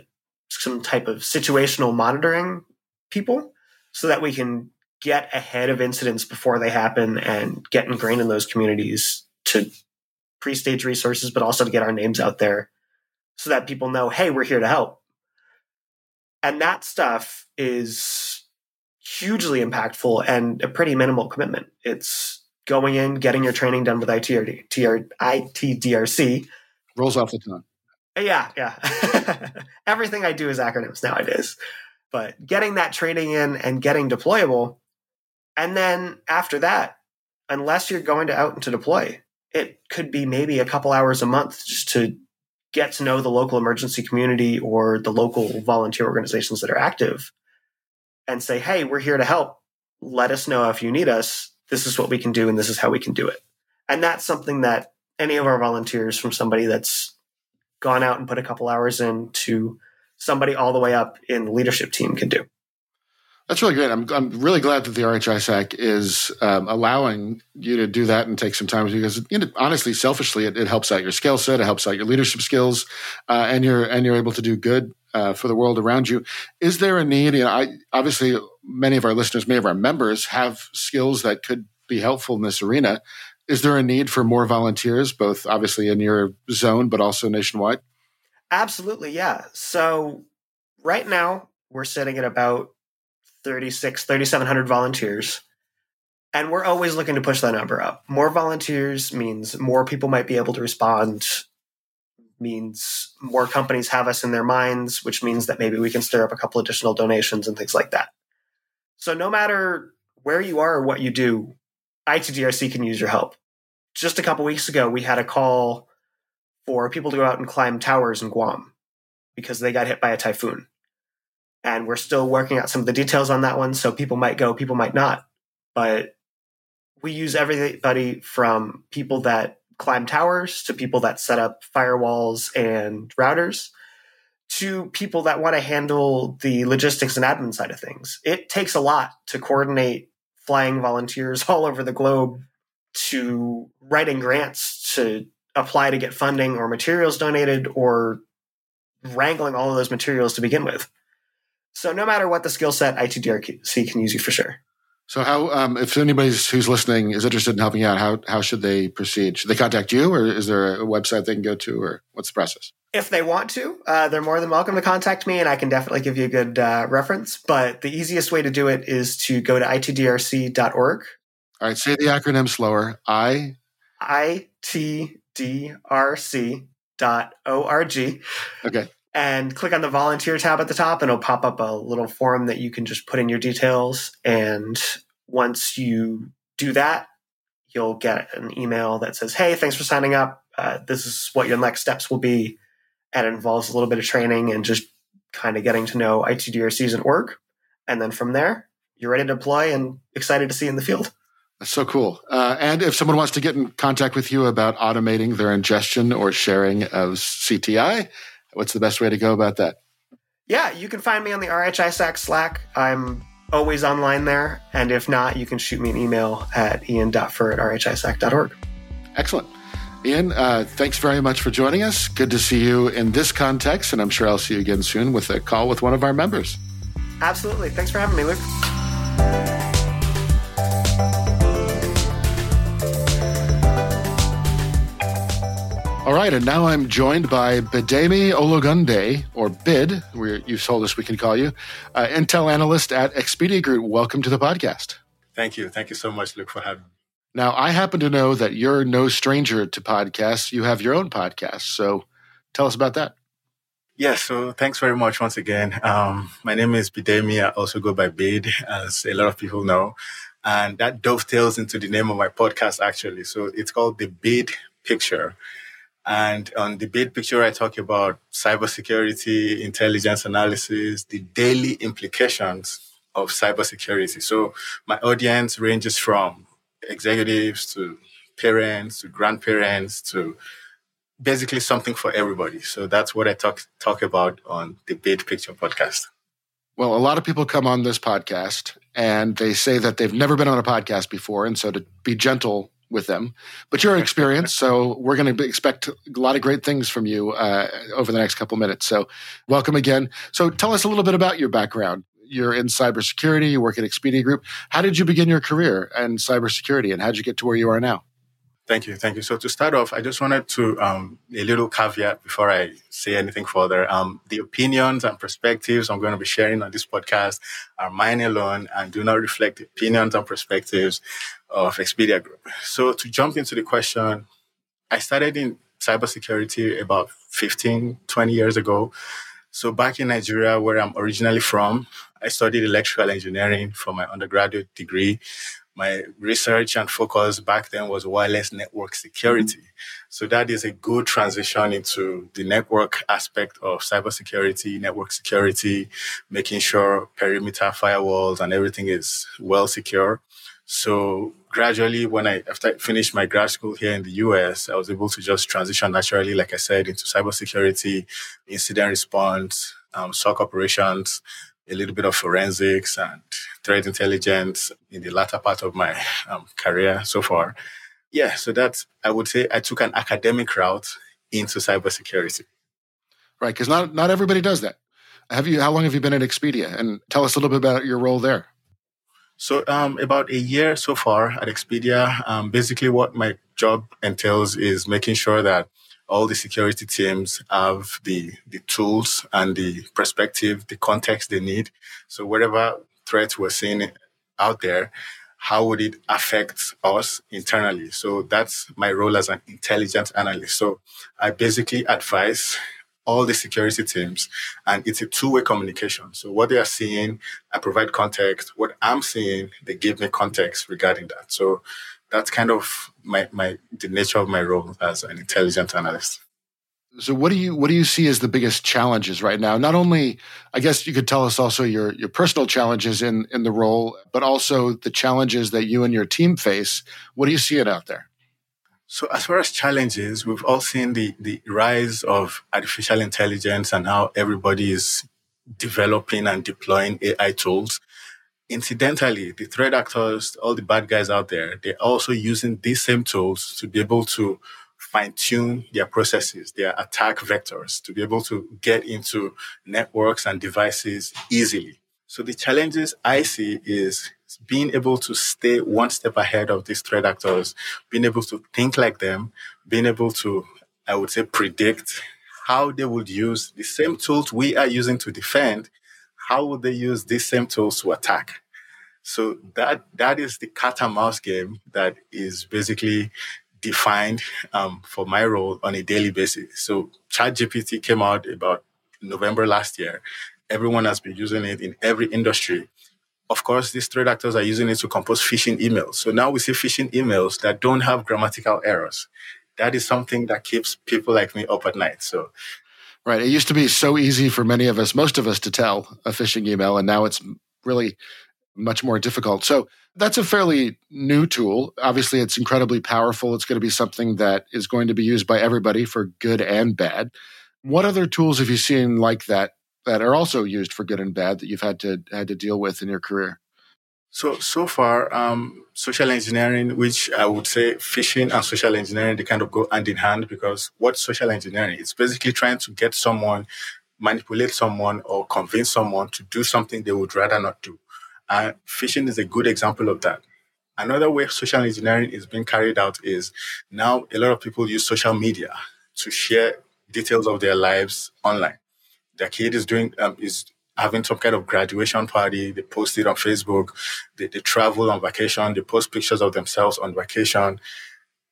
some type of situational monitoring people so that we can get ahead of incidents before they happen and get ingrained in those communities to pre-stage resources, but also to get our names out there so that people know, hey, we're here to help. And that stuff is hugely impactful and a pretty minimal commitment. It's going in, getting your training done with ITRD, TR, ITDRC. Rolls off the tongue. Uh, yeah, yeah. Everything I do is acronyms nowadays. But getting that training in and getting deployable. And then after that, unless you're going to out and to deploy. It could be maybe a couple hours a month just to get to know the local emergency community or the local volunteer organizations that are active and say, hey, we're here to help. Let us know if you need us. This is what we can do, and this is how we can do it. And that's something that any of our volunteers, from somebody that's gone out and put a couple hours in to somebody all the way up in the leadership team, can do. That's really great. I'm, I'm really glad that the RHISAC is um, allowing you to do that and take some time because, you know, honestly, selfishly, it, it, helps out your skill set, it helps out your leadership skills, uh, and you're and you're able to do good uh, for the world around you. Is there a need? You know, I, obviously, many of our listeners, many of our members, have skills that could be helpful in this arena. Is there a need for more volunteers, both obviously in your zone, but also nationwide? Absolutely, yeah. So right now we're sitting at about 36, 3,700 volunteers. And we're always looking to push that number up. More volunteers means more people might be able to respond, means more companies have us in their minds, which means that maybe we can stir up a couple additional donations and things like that. So no matter where you are or what you do, ITDRC can use your help. Just a couple weeks ago, we had a call for people to go out and climb towers in Guam because they got hit by a typhoon and we're still working out some of the details on that one. So people might go, people might not, but we use everybody from people that climb towers to people that set up firewalls and routers to people that want to handle the logistics and admin side of things. It takes a lot to coordinate flying volunteers all over the globe to writing grants to apply to get funding or materials donated or wrangling all of those materials to begin with. So no matter what the skill set, ITDRC can use you for sure. So how, um, if anybody who's listening is interested in helping out, how how should they proceed? Should they contact you, or is there a website they can go to, or what's the process? If they want to, uh, they're more than welcome to contact me, and I can definitely give you a good uh, reference. But the easiest way to do it is to go to itdrc.org. All right, say the acronym slower. I I T D R C dot O R G. Okay and click on the volunteer tab at the top and it'll pop up a little form that you can just put in your details. And once you do that you'll get an email that says hey thanks for signing up. Uh, this is what your next steps will be. And it involves a little bit of training and just kind of getting to know itdrcs at work and then from there you're ready to deploy and excited to see in the field. That's so cool. Uh, and if someone wants to get in contact with you about automating their ingestion or sharing of CTI, What's the best way to go about that? Yeah, you can find me on the RHISAC Slack. I'm always online there. And if not, you can shoot me an email at ian.furr at rhisac.org. Excellent. Ian, uh, thanks very much for joining us. Good to see you in this context, and I'm sure I'll see you again soon with a call with one of our members. Absolutely. Thanks for having me, Luke. Right, and now I'm joined by Bidemi Ologunde, or BID, where you've told us we can call you, uh, Intel analyst at Expedia Group. Welcome to the podcast. Thank you. Thank you so much, Luke, for having me. Now, I happen to know that you're no stranger to podcasts. You have your own podcast. So tell us about that. Yeah, so thanks very much once again. Um, my name is Bidemi. I also go by Bid, as a lot of people know. And that dovetails into the name of my podcast, actually. So it's called The Bid Picture. And on the Bid Picture, I talk about cybersecurity, intelligence analysis, the daily implications of cybersecurity. So my audience ranges from executives to parents to grandparents to basically something for everybody. So that's what I talk talk about on the Bid Picture podcast. Well, a lot of people come on this podcast and they say that they've never been on a podcast before. And so to be gentle with them. But you're experienced, so we're going to expect a lot of great things from you uh, over the next couple minutes. So, welcome again. So, tell us a little bit about your background. You're in cybersecurity. You work at Expedia Group. How did you begin your career in cybersecurity, and how did you get to where you are now? Thank you, thank you. So to start off, I just wanted to um, a little caveat before I say anything further. Um, the opinions and perspectives I'm going to be sharing on this podcast are mine alone and do not reflect the opinions and perspectives of Expedia Group. So to jump into the question, I started in cybersecurity about 15, 20 years ago. So back in Nigeria, where I'm originally from, I studied electrical engineering for my undergraduate degree. my research and focus back then was wireless network security. Mm-hmm. So that is a good transition into the network aspect of cybersecurity, network security, making sure perimeter firewalls and everything is well secure. So gradually, when I after I finished my grad school here in the US, I was able to just transition naturally, like I said, into cybersecurity, incident response, um, SOC operations, a little bit of forensics and threat intelligence in the latter part of my um, career so far. Yeah, so that's, I would say I took an academic route into cybersecurity. Right, because not, not everybody does that. Have you, how long have you been at Expedia? And tell us a little bit about your role there. So, um, about a year so far at Expedia. Um, basically, what my job entails is making sure that all the security teams have the, the tools and the perspective, the context they need. So whatever threats we're seeing out there, how would it affect us internally? So that's my role as an intelligence analyst. So I basically advise all the security teams and it's a two-way communication. So what they are seeing, I provide context. What I'm seeing, they give me context regarding that. So that's kind of my, my the nature of my role as an intelligence analyst. So what do you what do you see as the biggest challenges right now? Not only I guess you could tell us also your your personal challenges in in the role, but also the challenges that you and your team face. What do you see it out there? So as far as challenges, we've all seen the the rise of artificial intelligence and how everybody is developing and deploying AI tools incidentally, the threat actors, all the bad guys out there, they're also using these same tools to be able to fine tune their processes, their attack vectors, to be able to get into networks and devices easily. So the challenges I see is being able to stay one step ahead of these threat actors, being able to think like them, being able to, I would say, predict how they would use the same tools we are using to defend how would they use these same tools to attack? So that that is the cat and mouse game that is basically defined um, for my role on a daily basis. So ChatGPT came out about November last year. Everyone has been using it in every industry. Of course, these threat actors are using it to compose phishing emails. So now we see phishing emails that don't have grammatical errors. That is something that keeps people like me up at night. So Right. It used to be so easy for many of us, most of us, to tell a phishing email, and now it's really much more difficult. So that's a fairly new tool. Obviously, it's incredibly powerful. It's going to be something that is going to be used by everybody for good and bad. What other tools have you seen like that that are also used for good and bad that you've had to had to deal with in your career? So so far, um, social engineering, which I would say phishing and social engineering, they kind of go hand in hand because what social engineering? It's basically trying to get someone, manipulate someone, or convince someone to do something they would rather not do. And phishing is a good example of that. Another way social engineering is being carried out is now a lot of people use social media to share details of their lives online. Their kid is doing um, is having some kind of graduation party. They post it on Facebook. They, they travel on vacation. They post pictures of themselves on vacation.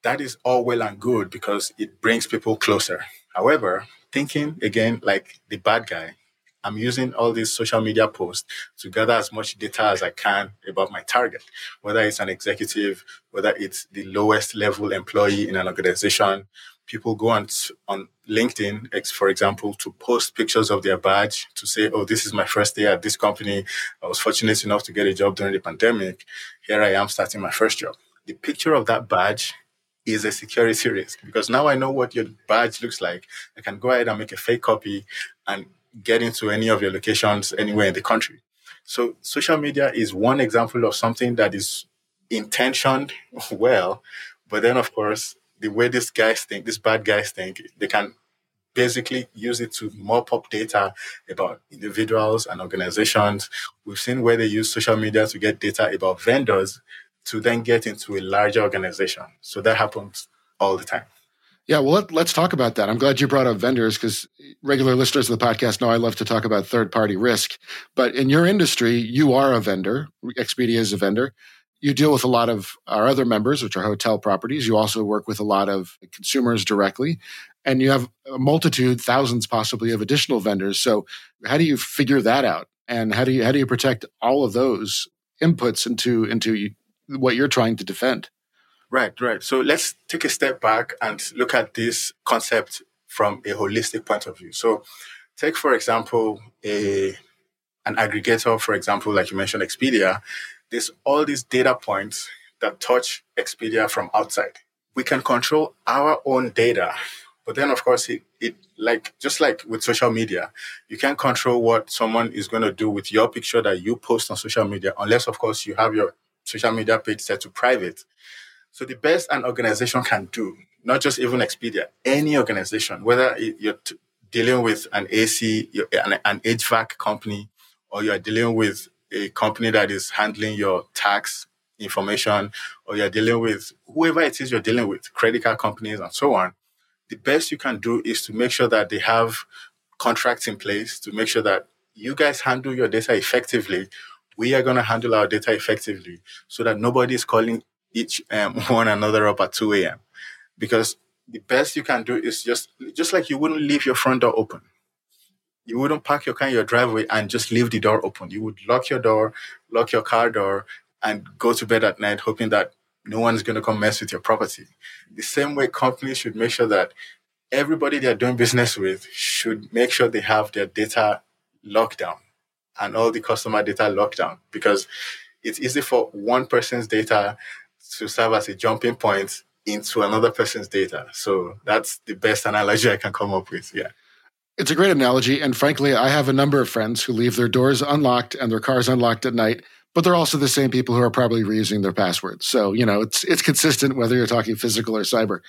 That is all well and good because it brings people closer. However, thinking again like the bad guy, I'm using all these social media posts to gather as much data as I can about my target, whether it's an executive, whether it's the lowest level employee in an organization, people go on on LinkedIn, for example, to post pictures of their badge to say, "Oh, this is my first day at this company. I was fortunate enough to get a job during the pandemic. Here I am starting my first job." The picture of that badge is a security risk because now I know what your badge looks like. I can go ahead and make a fake copy and get into any of your locations anywhere in the country. So social media is one example of something that is intentioned well, but then of course the way these guys think, these bad guys think, they can basically use it to mop up data about individuals and organizations. We've seen where they use social media to get data about vendors to then get into a larger organization. So that happens all the time. Yeah, well, let, us talk about that. I'm glad you brought up vendors because regular listeners of the podcast know I love to talk about third party risk. But in your industry, you are a vendor. Expedia is a vendor you deal with a lot of our other members, which are hotel properties. You also work with a lot of consumers directly, and you have a multitude, thousands possibly, of additional vendors. So, how do you figure that out? And how do you how do you protect all of those inputs into into what you're trying to defend. Right, right. So let's take a step back and look at this concept from a holistic point of view. So take, for example, a an aggregator, for example, like you mentioned, Expedia. There's all these data points that touch Expedia from outside. We can control our own data, but then of course it, it like just like with social media, you can't control what someone is going to do with your picture that you post on social media, unless of course you have your social media page set to private. So the best an organization can do, not just even Expedia, any organization, whether you're t- dealing with an AC, an, an HVAC company, or you're dealing with a company that is handling your tax information, or you're dealing with whoever it is you're dealing with, credit card companies and so on, the best you can do is to make sure that they have contracts in place to make sure that you guys handle your data effectively. We are going to handle our data effectively so that nobody is calling each um, one another up at 2 a.m. Because the best you can do is just just like you wouldn't leave your front door open. You wouldn't park your car in your driveway and just leave the door open. You would lock your door, lock your car door, and go to bed at night hoping that no one's going to come mess with your property. The same way companies should make sure that everybody they're doing business with should make sure they have their data locked down and all the customer data locked down because it's easy for one person's data to serve as a jumping point into another person's data. So that's the best analogy I can come up with. Yeah. It's a great analogy. And frankly, I have a number of friends who leave their doors unlocked and their cars unlocked at night, but they're also the same people who are probably reusing their passwords. So, you know, it's it's consistent whether you're talking physical or cyber.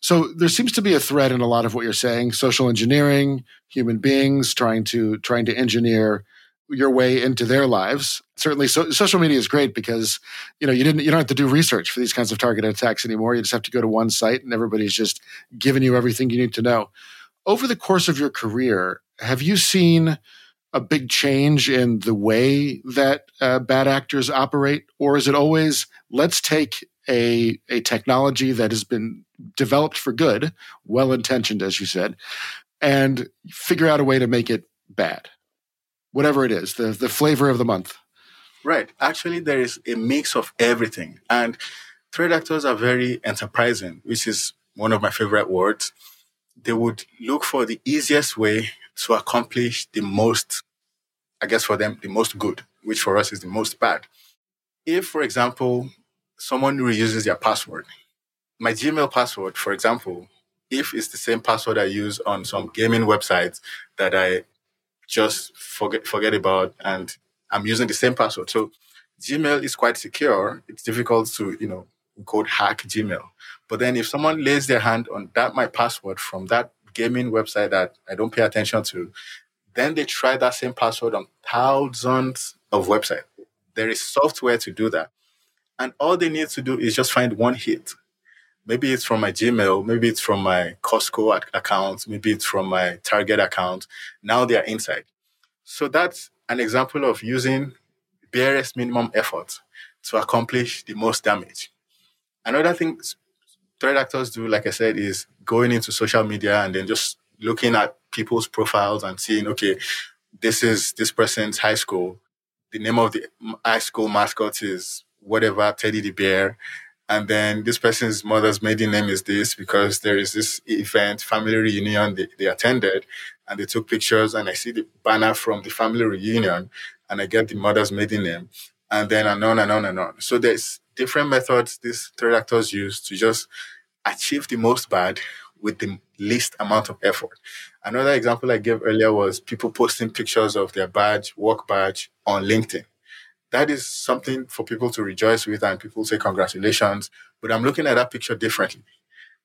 So there seems to be a thread in a lot of what you're saying, social engineering, human beings trying to trying to engineer your way into their lives. Certainly, so, social media is great because you know you didn't you don't have to do research for these kinds of targeted attacks anymore. You just have to go to one site, and everybody's just giving you everything you need to know. Over the course of your career, have you seen a big change in the way that uh, bad actors operate, or is it always let's take a a technology that has been developed for good, well intentioned, as you said, and figure out a way to make it bad? whatever it is, the, the flavor of the month. Right. Actually, there is a mix of everything. And threat actors are very enterprising, which is one of my favorite words. They would look for the easiest way to accomplish the most, I guess for them, the most good, which for us is the most bad. If, for example, someone reuses their password, my Gmail password, for example, if it's the same password I use on some gaming websites that I just forget forget about and I'm using the same password. So Gmail is quite secure. It's difficult to, you know, code hack Gmail. But then if someone lays their hand on that my password from that gaming website that I don't pay attention to, then they try that same password on thousands of websites. There is software to do that. And all they need to do is just find one hit Maybe it's from my Gmail, maybe it's from my Costco account, maybe it's from my Target account. Now they are inside. So that's an example of using barest minimum effort to accomplish the most damage. Another thing threat actors do, like I said, is going into social media and then just looking at people's profiles and seeing, okay, this is this person's high school. The name of the high school mascot is whatever, Teddy the Bear and then this person's mother's maiden name is this because there is this event, family reunion they, they attended and they took pictures and I see the banner from the family reunion and I get the mother's maiden name and then and on and on and on. So there's different methods these threat actors use to just achieve the most bad with the least amount of effort. Another example I gave earlier was people posting pictures of their badge, work badge on LinkedIn that is something for people to rejoice with and people say congratulations. But I'm looking at that picture differently.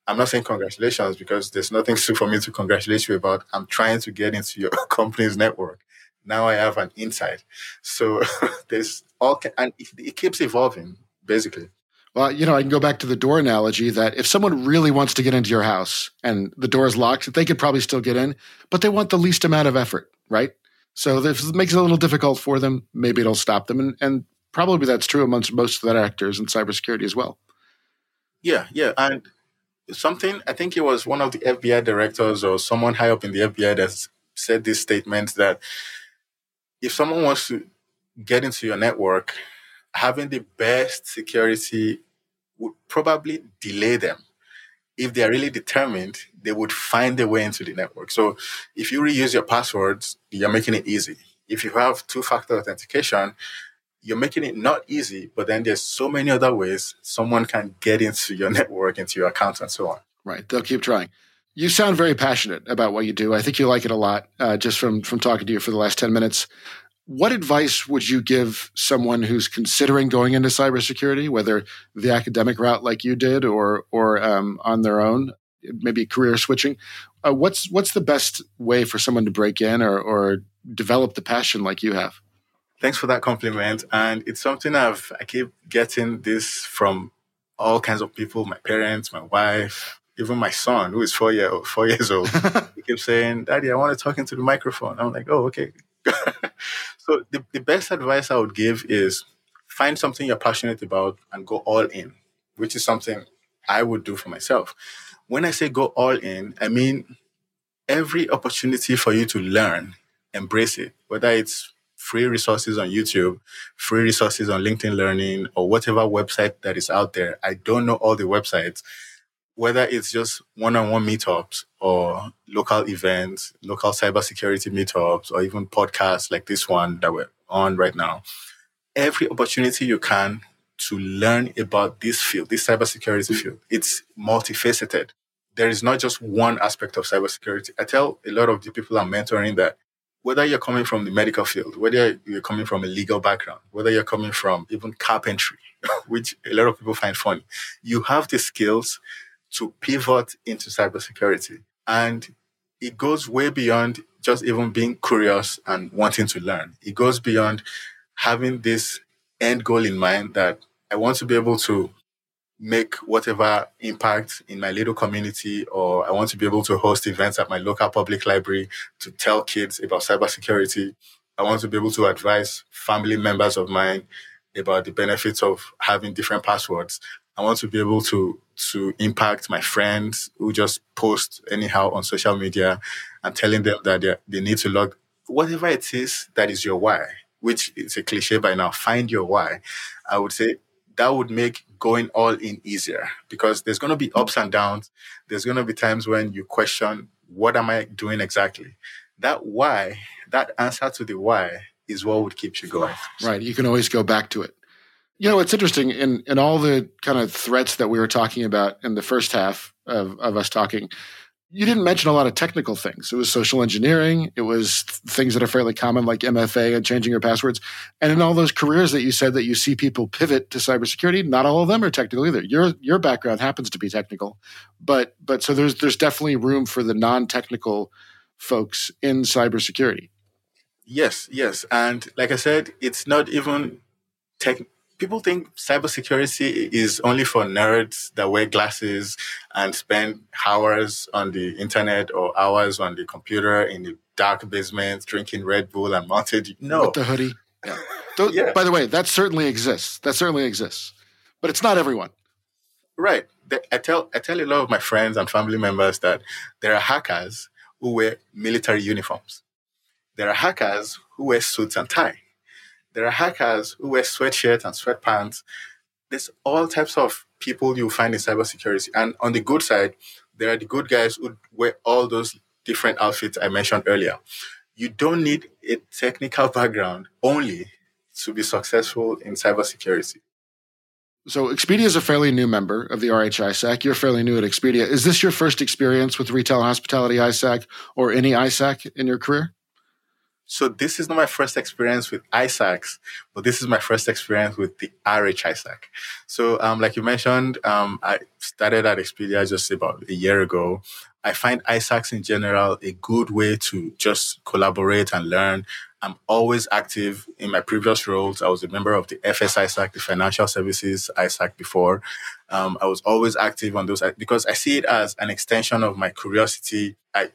I'm not saying congratulations because there's nothing for me to congratulate you about. I'm trying to get into your company's network. Now I have an insight. So there's all, and it, it keeps evolving basically. Well, you know, I can go back to the door analogy that if someone really wants to get into your house and the door is locked, they could probably still get in, but they want the least amount of effort, right? So this makes it a little difficult for them. Maybe it'll stop them, and, and probably that's true amongst most of the actors in cybersecurity as well. Yeah, yeah, and something I think it was one of the FBI directors or someone high up in the FBI that said this statement that if someone wants to get into your network having the best security would probably delay them. If they are really determined, they would find a way into the network. So if you reuse your passwords, you're making it easy. If you have two factor authentication, you're making it not easy, but then there's so many other ways someone can get into your network, into your account, and so on. Right. They'll keep trying. You sound very passionate about what you do. I think you like it a lot, uh, just from from talking to you for the last ten minutes. What advice would you give someone who's considering going into cybersecurity, whether the academic route like you did, or or um, on their own, maybe career switching? Uh, what's what's the best way for someone to break in or, or develop the passion like you have? Thanks for that compliment. And it's something I've, I keep getting this from all kinds of people, my parents, my wife, even my son, who is four, year, four years old. he keeps saying, Daddy, I want to talk into the microphone. I'm like, oh, okay. so the, the best advice I would give is find something you're passionate about and go all in, which is something I would do for myself. When I say go all in, I mean every opportunity for you to learn, embrace it, whether it's free resources on YouTube, free resources on LinkedIn Learning, or whatever website that is out there. I don't know all the websites, whether it's just one on one meetups or local events, local cybersecurity meetups, or even podcasts like this one that we're on right now. Every opportunity you can to learn about this field, this cybersecurity field, it's multifaceted. There is not just one aspect of cybersecurity. I tell a lot of the people I'm mentoring that whether you're coming from the medical field, whether you're coming from a legal background, whether you're coming from even carpentry, which a lot of people find funny, you have the skills to pivot into cybersecurity. And it goes way beyond just even being curious and wanting to learn. It goes beyond having this end goal in mind that I want to be able to make whatever impact in my little community, or I want to be able to host events at my local public library to tell kids about cybersecurity. I want to be able to advise family members of mine about the benefits of having different passwords. I want to be able to to impact my friends who just post anyhow on social media and telling them that they, they need to log whatever it is that is your why, which is a cliche by now. Find your why. I would say that would make going all in easier because there's going to be ups and downs. There's going to be times when you question, what am I doing exactly? That why, that answer to the why is what would keep you going. Right. You can always go back to it. You know, it's interesting in, in all the kind of threats that we were talking about in the first half of, of us talking, you didn't mention a lot of technical things. It was social engineering. It was things that are fairly common, like MFA and changing your passwords. And in all those careers that you said that you see people pivot to cybersecurity, not all of them are technical either. Your your background happens to be technical, but but so there's there's definitely room for the non-technical folks in cybersecurity. Yes, yes, and like I said, it's not even tech people think cybersecurity is only for nerds that wear glasses and spend hours on the internet or hours on the computer in the dark basement drinking Red Bull and mounted. No. With the hoodie. Yeah. Those, yeah. By the way, that certainly exists. That certainly exists. But it's not everyone. Right. I tell I tell a lot of my friends and family members that there are hackers who wear military uniforms. There are hackers who wear suits and tie. There are hackers who wear sweatshirts and sweatpants. There's all types of people you find in cybersecurity. And on the good side, there are the good guys who wear all those different outfits I mentioned earlier. You don't need a technical background only to be successful in cybersecurity. So Expedia is a fairly new member of the RHISAC. You're fairly new at Expedia. Is this your first experience with retail hospitality ISAC or any ISAC in your career? So this is not my first experience with ISACs, but this is my first experience with the RH ISAC. So, um, like you mentioned, um, I started at Expedia just about a year ago. I find ISACs in general a good way to just collaborate and learn. I'm always active in my previous roles. I was a member of the FS ISAC, the Financial Services ISAC before. Um, I was always active on those because I see it as an extension of my curiosity. I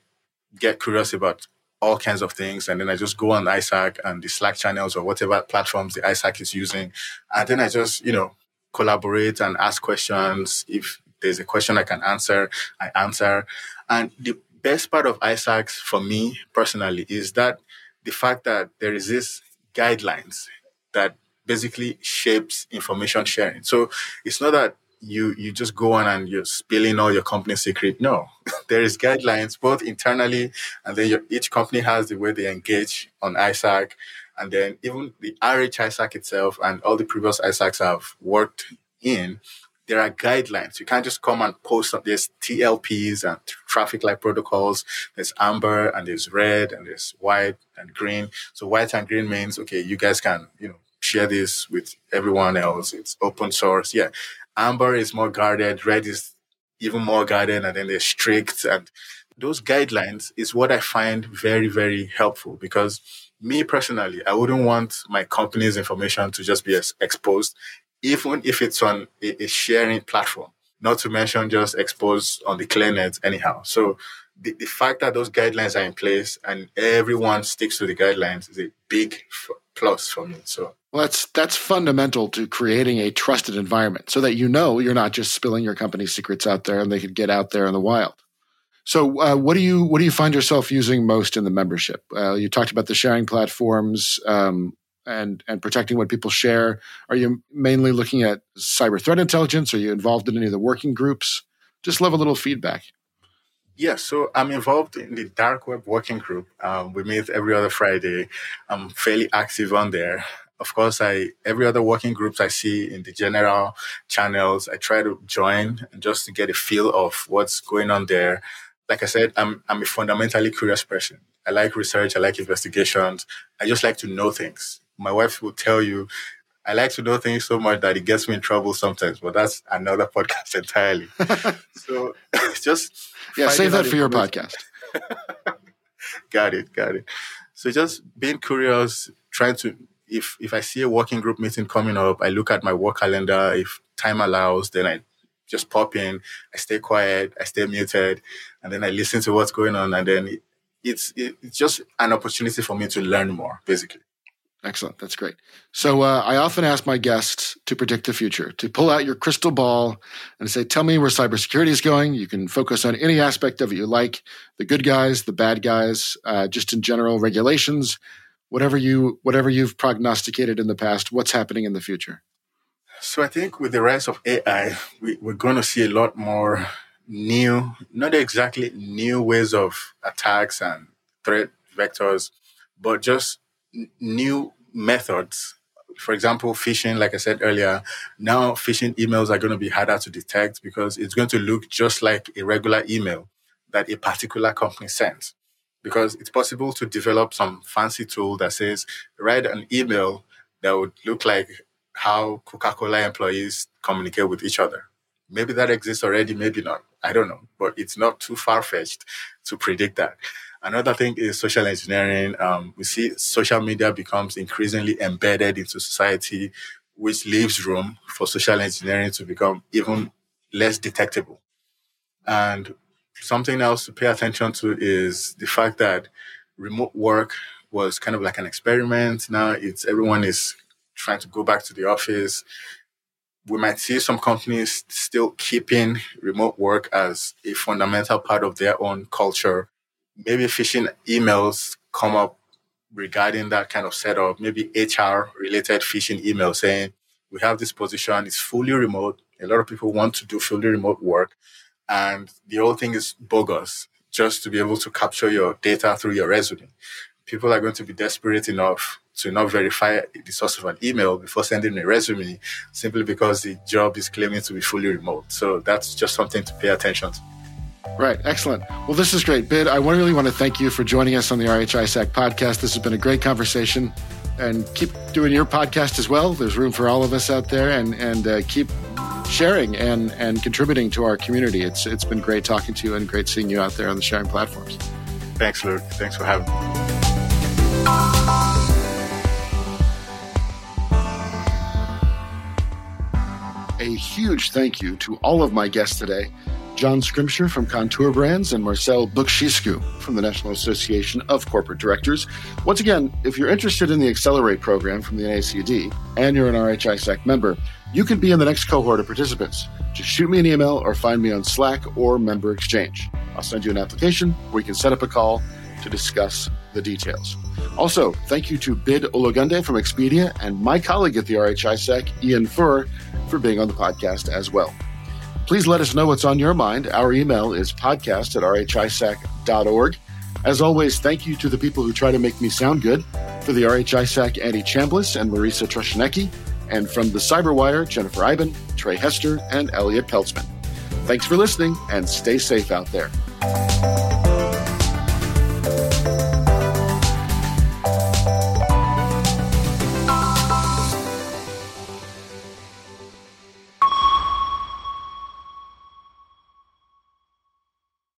get curious about all kinds of things. And then I just go on ISAC and the Slack channels or whatever platforms the ISAC is using. And then I just, you know, collaborate and ask questions. If there's a question I can answer, I answer. And the best part of ISACs for me personally is that the fact that there is this guidelines that basically shapes information sharing. So it's not that you you just go on and you're spilling all your company secret. No, there is guidelines both internally and then your, each company has the way they engage on ISAC. And then even the RH ISAC itself and all the previous ISACs have worked in, there are guidelines. You can't just come and post up. There's TLPs and traffic light protocols. There's amber and there's red and there's white and green. So white and green means, okay, you guys can, you know, share this with everyone else. It's open source. Yeah. Amber is more guarded. Red is even more guarded. And then they're strict. And those guidelines is what I find very, very helpful because me personally, I wouldn't want my company's information to just be exposed, even if it's on a, a sharing platform, not to mention just exposed on the ClearNet anyhow. So the, the fact that those guidelines are in place and everyone sticks to the guidelines is a big f- plus for me. So well, that's that's fundamental to creating a trusted environment, so that you know you're not just spilling your company's secrets out there, and they could get out there in the wild. So, uh, what do you what do you find yourself using most in the membership? Uh, you talked about the sharing platforms um, and and protecting what people share. Are you mainly looking at cyber threat intelligence? Are you involved in any of the working groups? Just love a little feedback. Yes, so I'm involved in the dark web working group. Um, we meet every other Friday. I'm fairly active on there. Of course, I every other working groups I see in the general channels, I try to join just to get a feel of what's going on there. Like I said, I'm I'm a fundamentally curious person. I like research. I like investigations. I just like to know things. My wife will tell you I like to know things so much that it gets me in trouble sometimes, but that's another podcast entirely. so just yeah, save that for your podcast. got it, got it. So just being curious, trying to if if I see a working group meeting coming up, I look at my work calendar. If time allows, then I just pop in. I stay quiet. I stay muted, and then I listen to what's going on. And then it, it's it, it's just an opportunity for me to learn more, basically. Excellent. That's great. So uh, I often ask my guests to predict the future, to pull out your crystal ball and say, tell me where cybersecurity is going. You can focus on any aspect of it you like the good guys, the bad guys, uh, just in general regulations, whatever, you, whatever you've prognosticated in the past, what's happening in the future? So I think with the rise of AI, we, we're going to see a lot more new, not exactly new ways of attacks and threat vectors, but just new methods. For example, phishing, like I said earlier, now phishing emails are going to be harder to detect because it's going to look just like a regular email that a particular company sends. Because it's possible to develop some fancy tool that says, write an email that would look like how Coca Cola employees communicate with each other. Maybe that exists already, maybe not. I don't know, but it's not too far fetched to predict that. Another thing is social engineering. Um, we see social media becomes increasingly embedded into society, which leaves room for social engineering to become even less detectable. And something else to pay attention to is the fact that remote work was kind of like an experiment. Now it's everyone is trying to go back to the office. We might see some companies still keeping remote work as a fundamental part of their own culture maybe phishing emails come up regarding that kind of setup, maybe HR related phishing email saying, we have this position, it's fully remote. A lot of people want to do fully remote work. And the whole thing is bogus just to be able to capture your data through your resume. People are going to be desperate enough to not verify the source of an email before sending a resume simply because the job is claiming to be fully remote. So that's just something to pay attention to. Right. Excellent. Well, this is great. Bid, I really want to thank you for joining us on the RHISAC podcast. This has been a great conversation. And keep doing your podcast as well. There's room for all of us out there and, and uh, keep sharing and, and contributing to our community. It's, it's been great talking to you and great seeing you out there on the sharing platforms. Thanks, Luke. Thanks for having me. A huge thank you to all of my guests today. John Scrimsher from Kontoor Brands, and Marcel Bucsescu from the National Association of Corporate Directors. Once again, if you're interested in the Accelerate program from the NACD and you're an RHISAC member, you can be in the next cohort of participants. Just shoot me an email or find me on Slack or Member Exchange. I'll send you an application where you can set up a call to discuss the details. Also, thank you to Bid Ologunde from Expedia and my colleague at the RHISAC, Ian Furr, for being on the podcast as well. Please let us know what's on your mind. Our email is podcast at rhisac.org. As always, thank you to the people who try to make me sound good. For the RHISAC, Andy Chambliss and Marisa Troscinecki, and from the Cyberwire, Jennifer Eiben, Trey Hester, and Elliot Peltzman. Thanks for listening, and stay safe out there.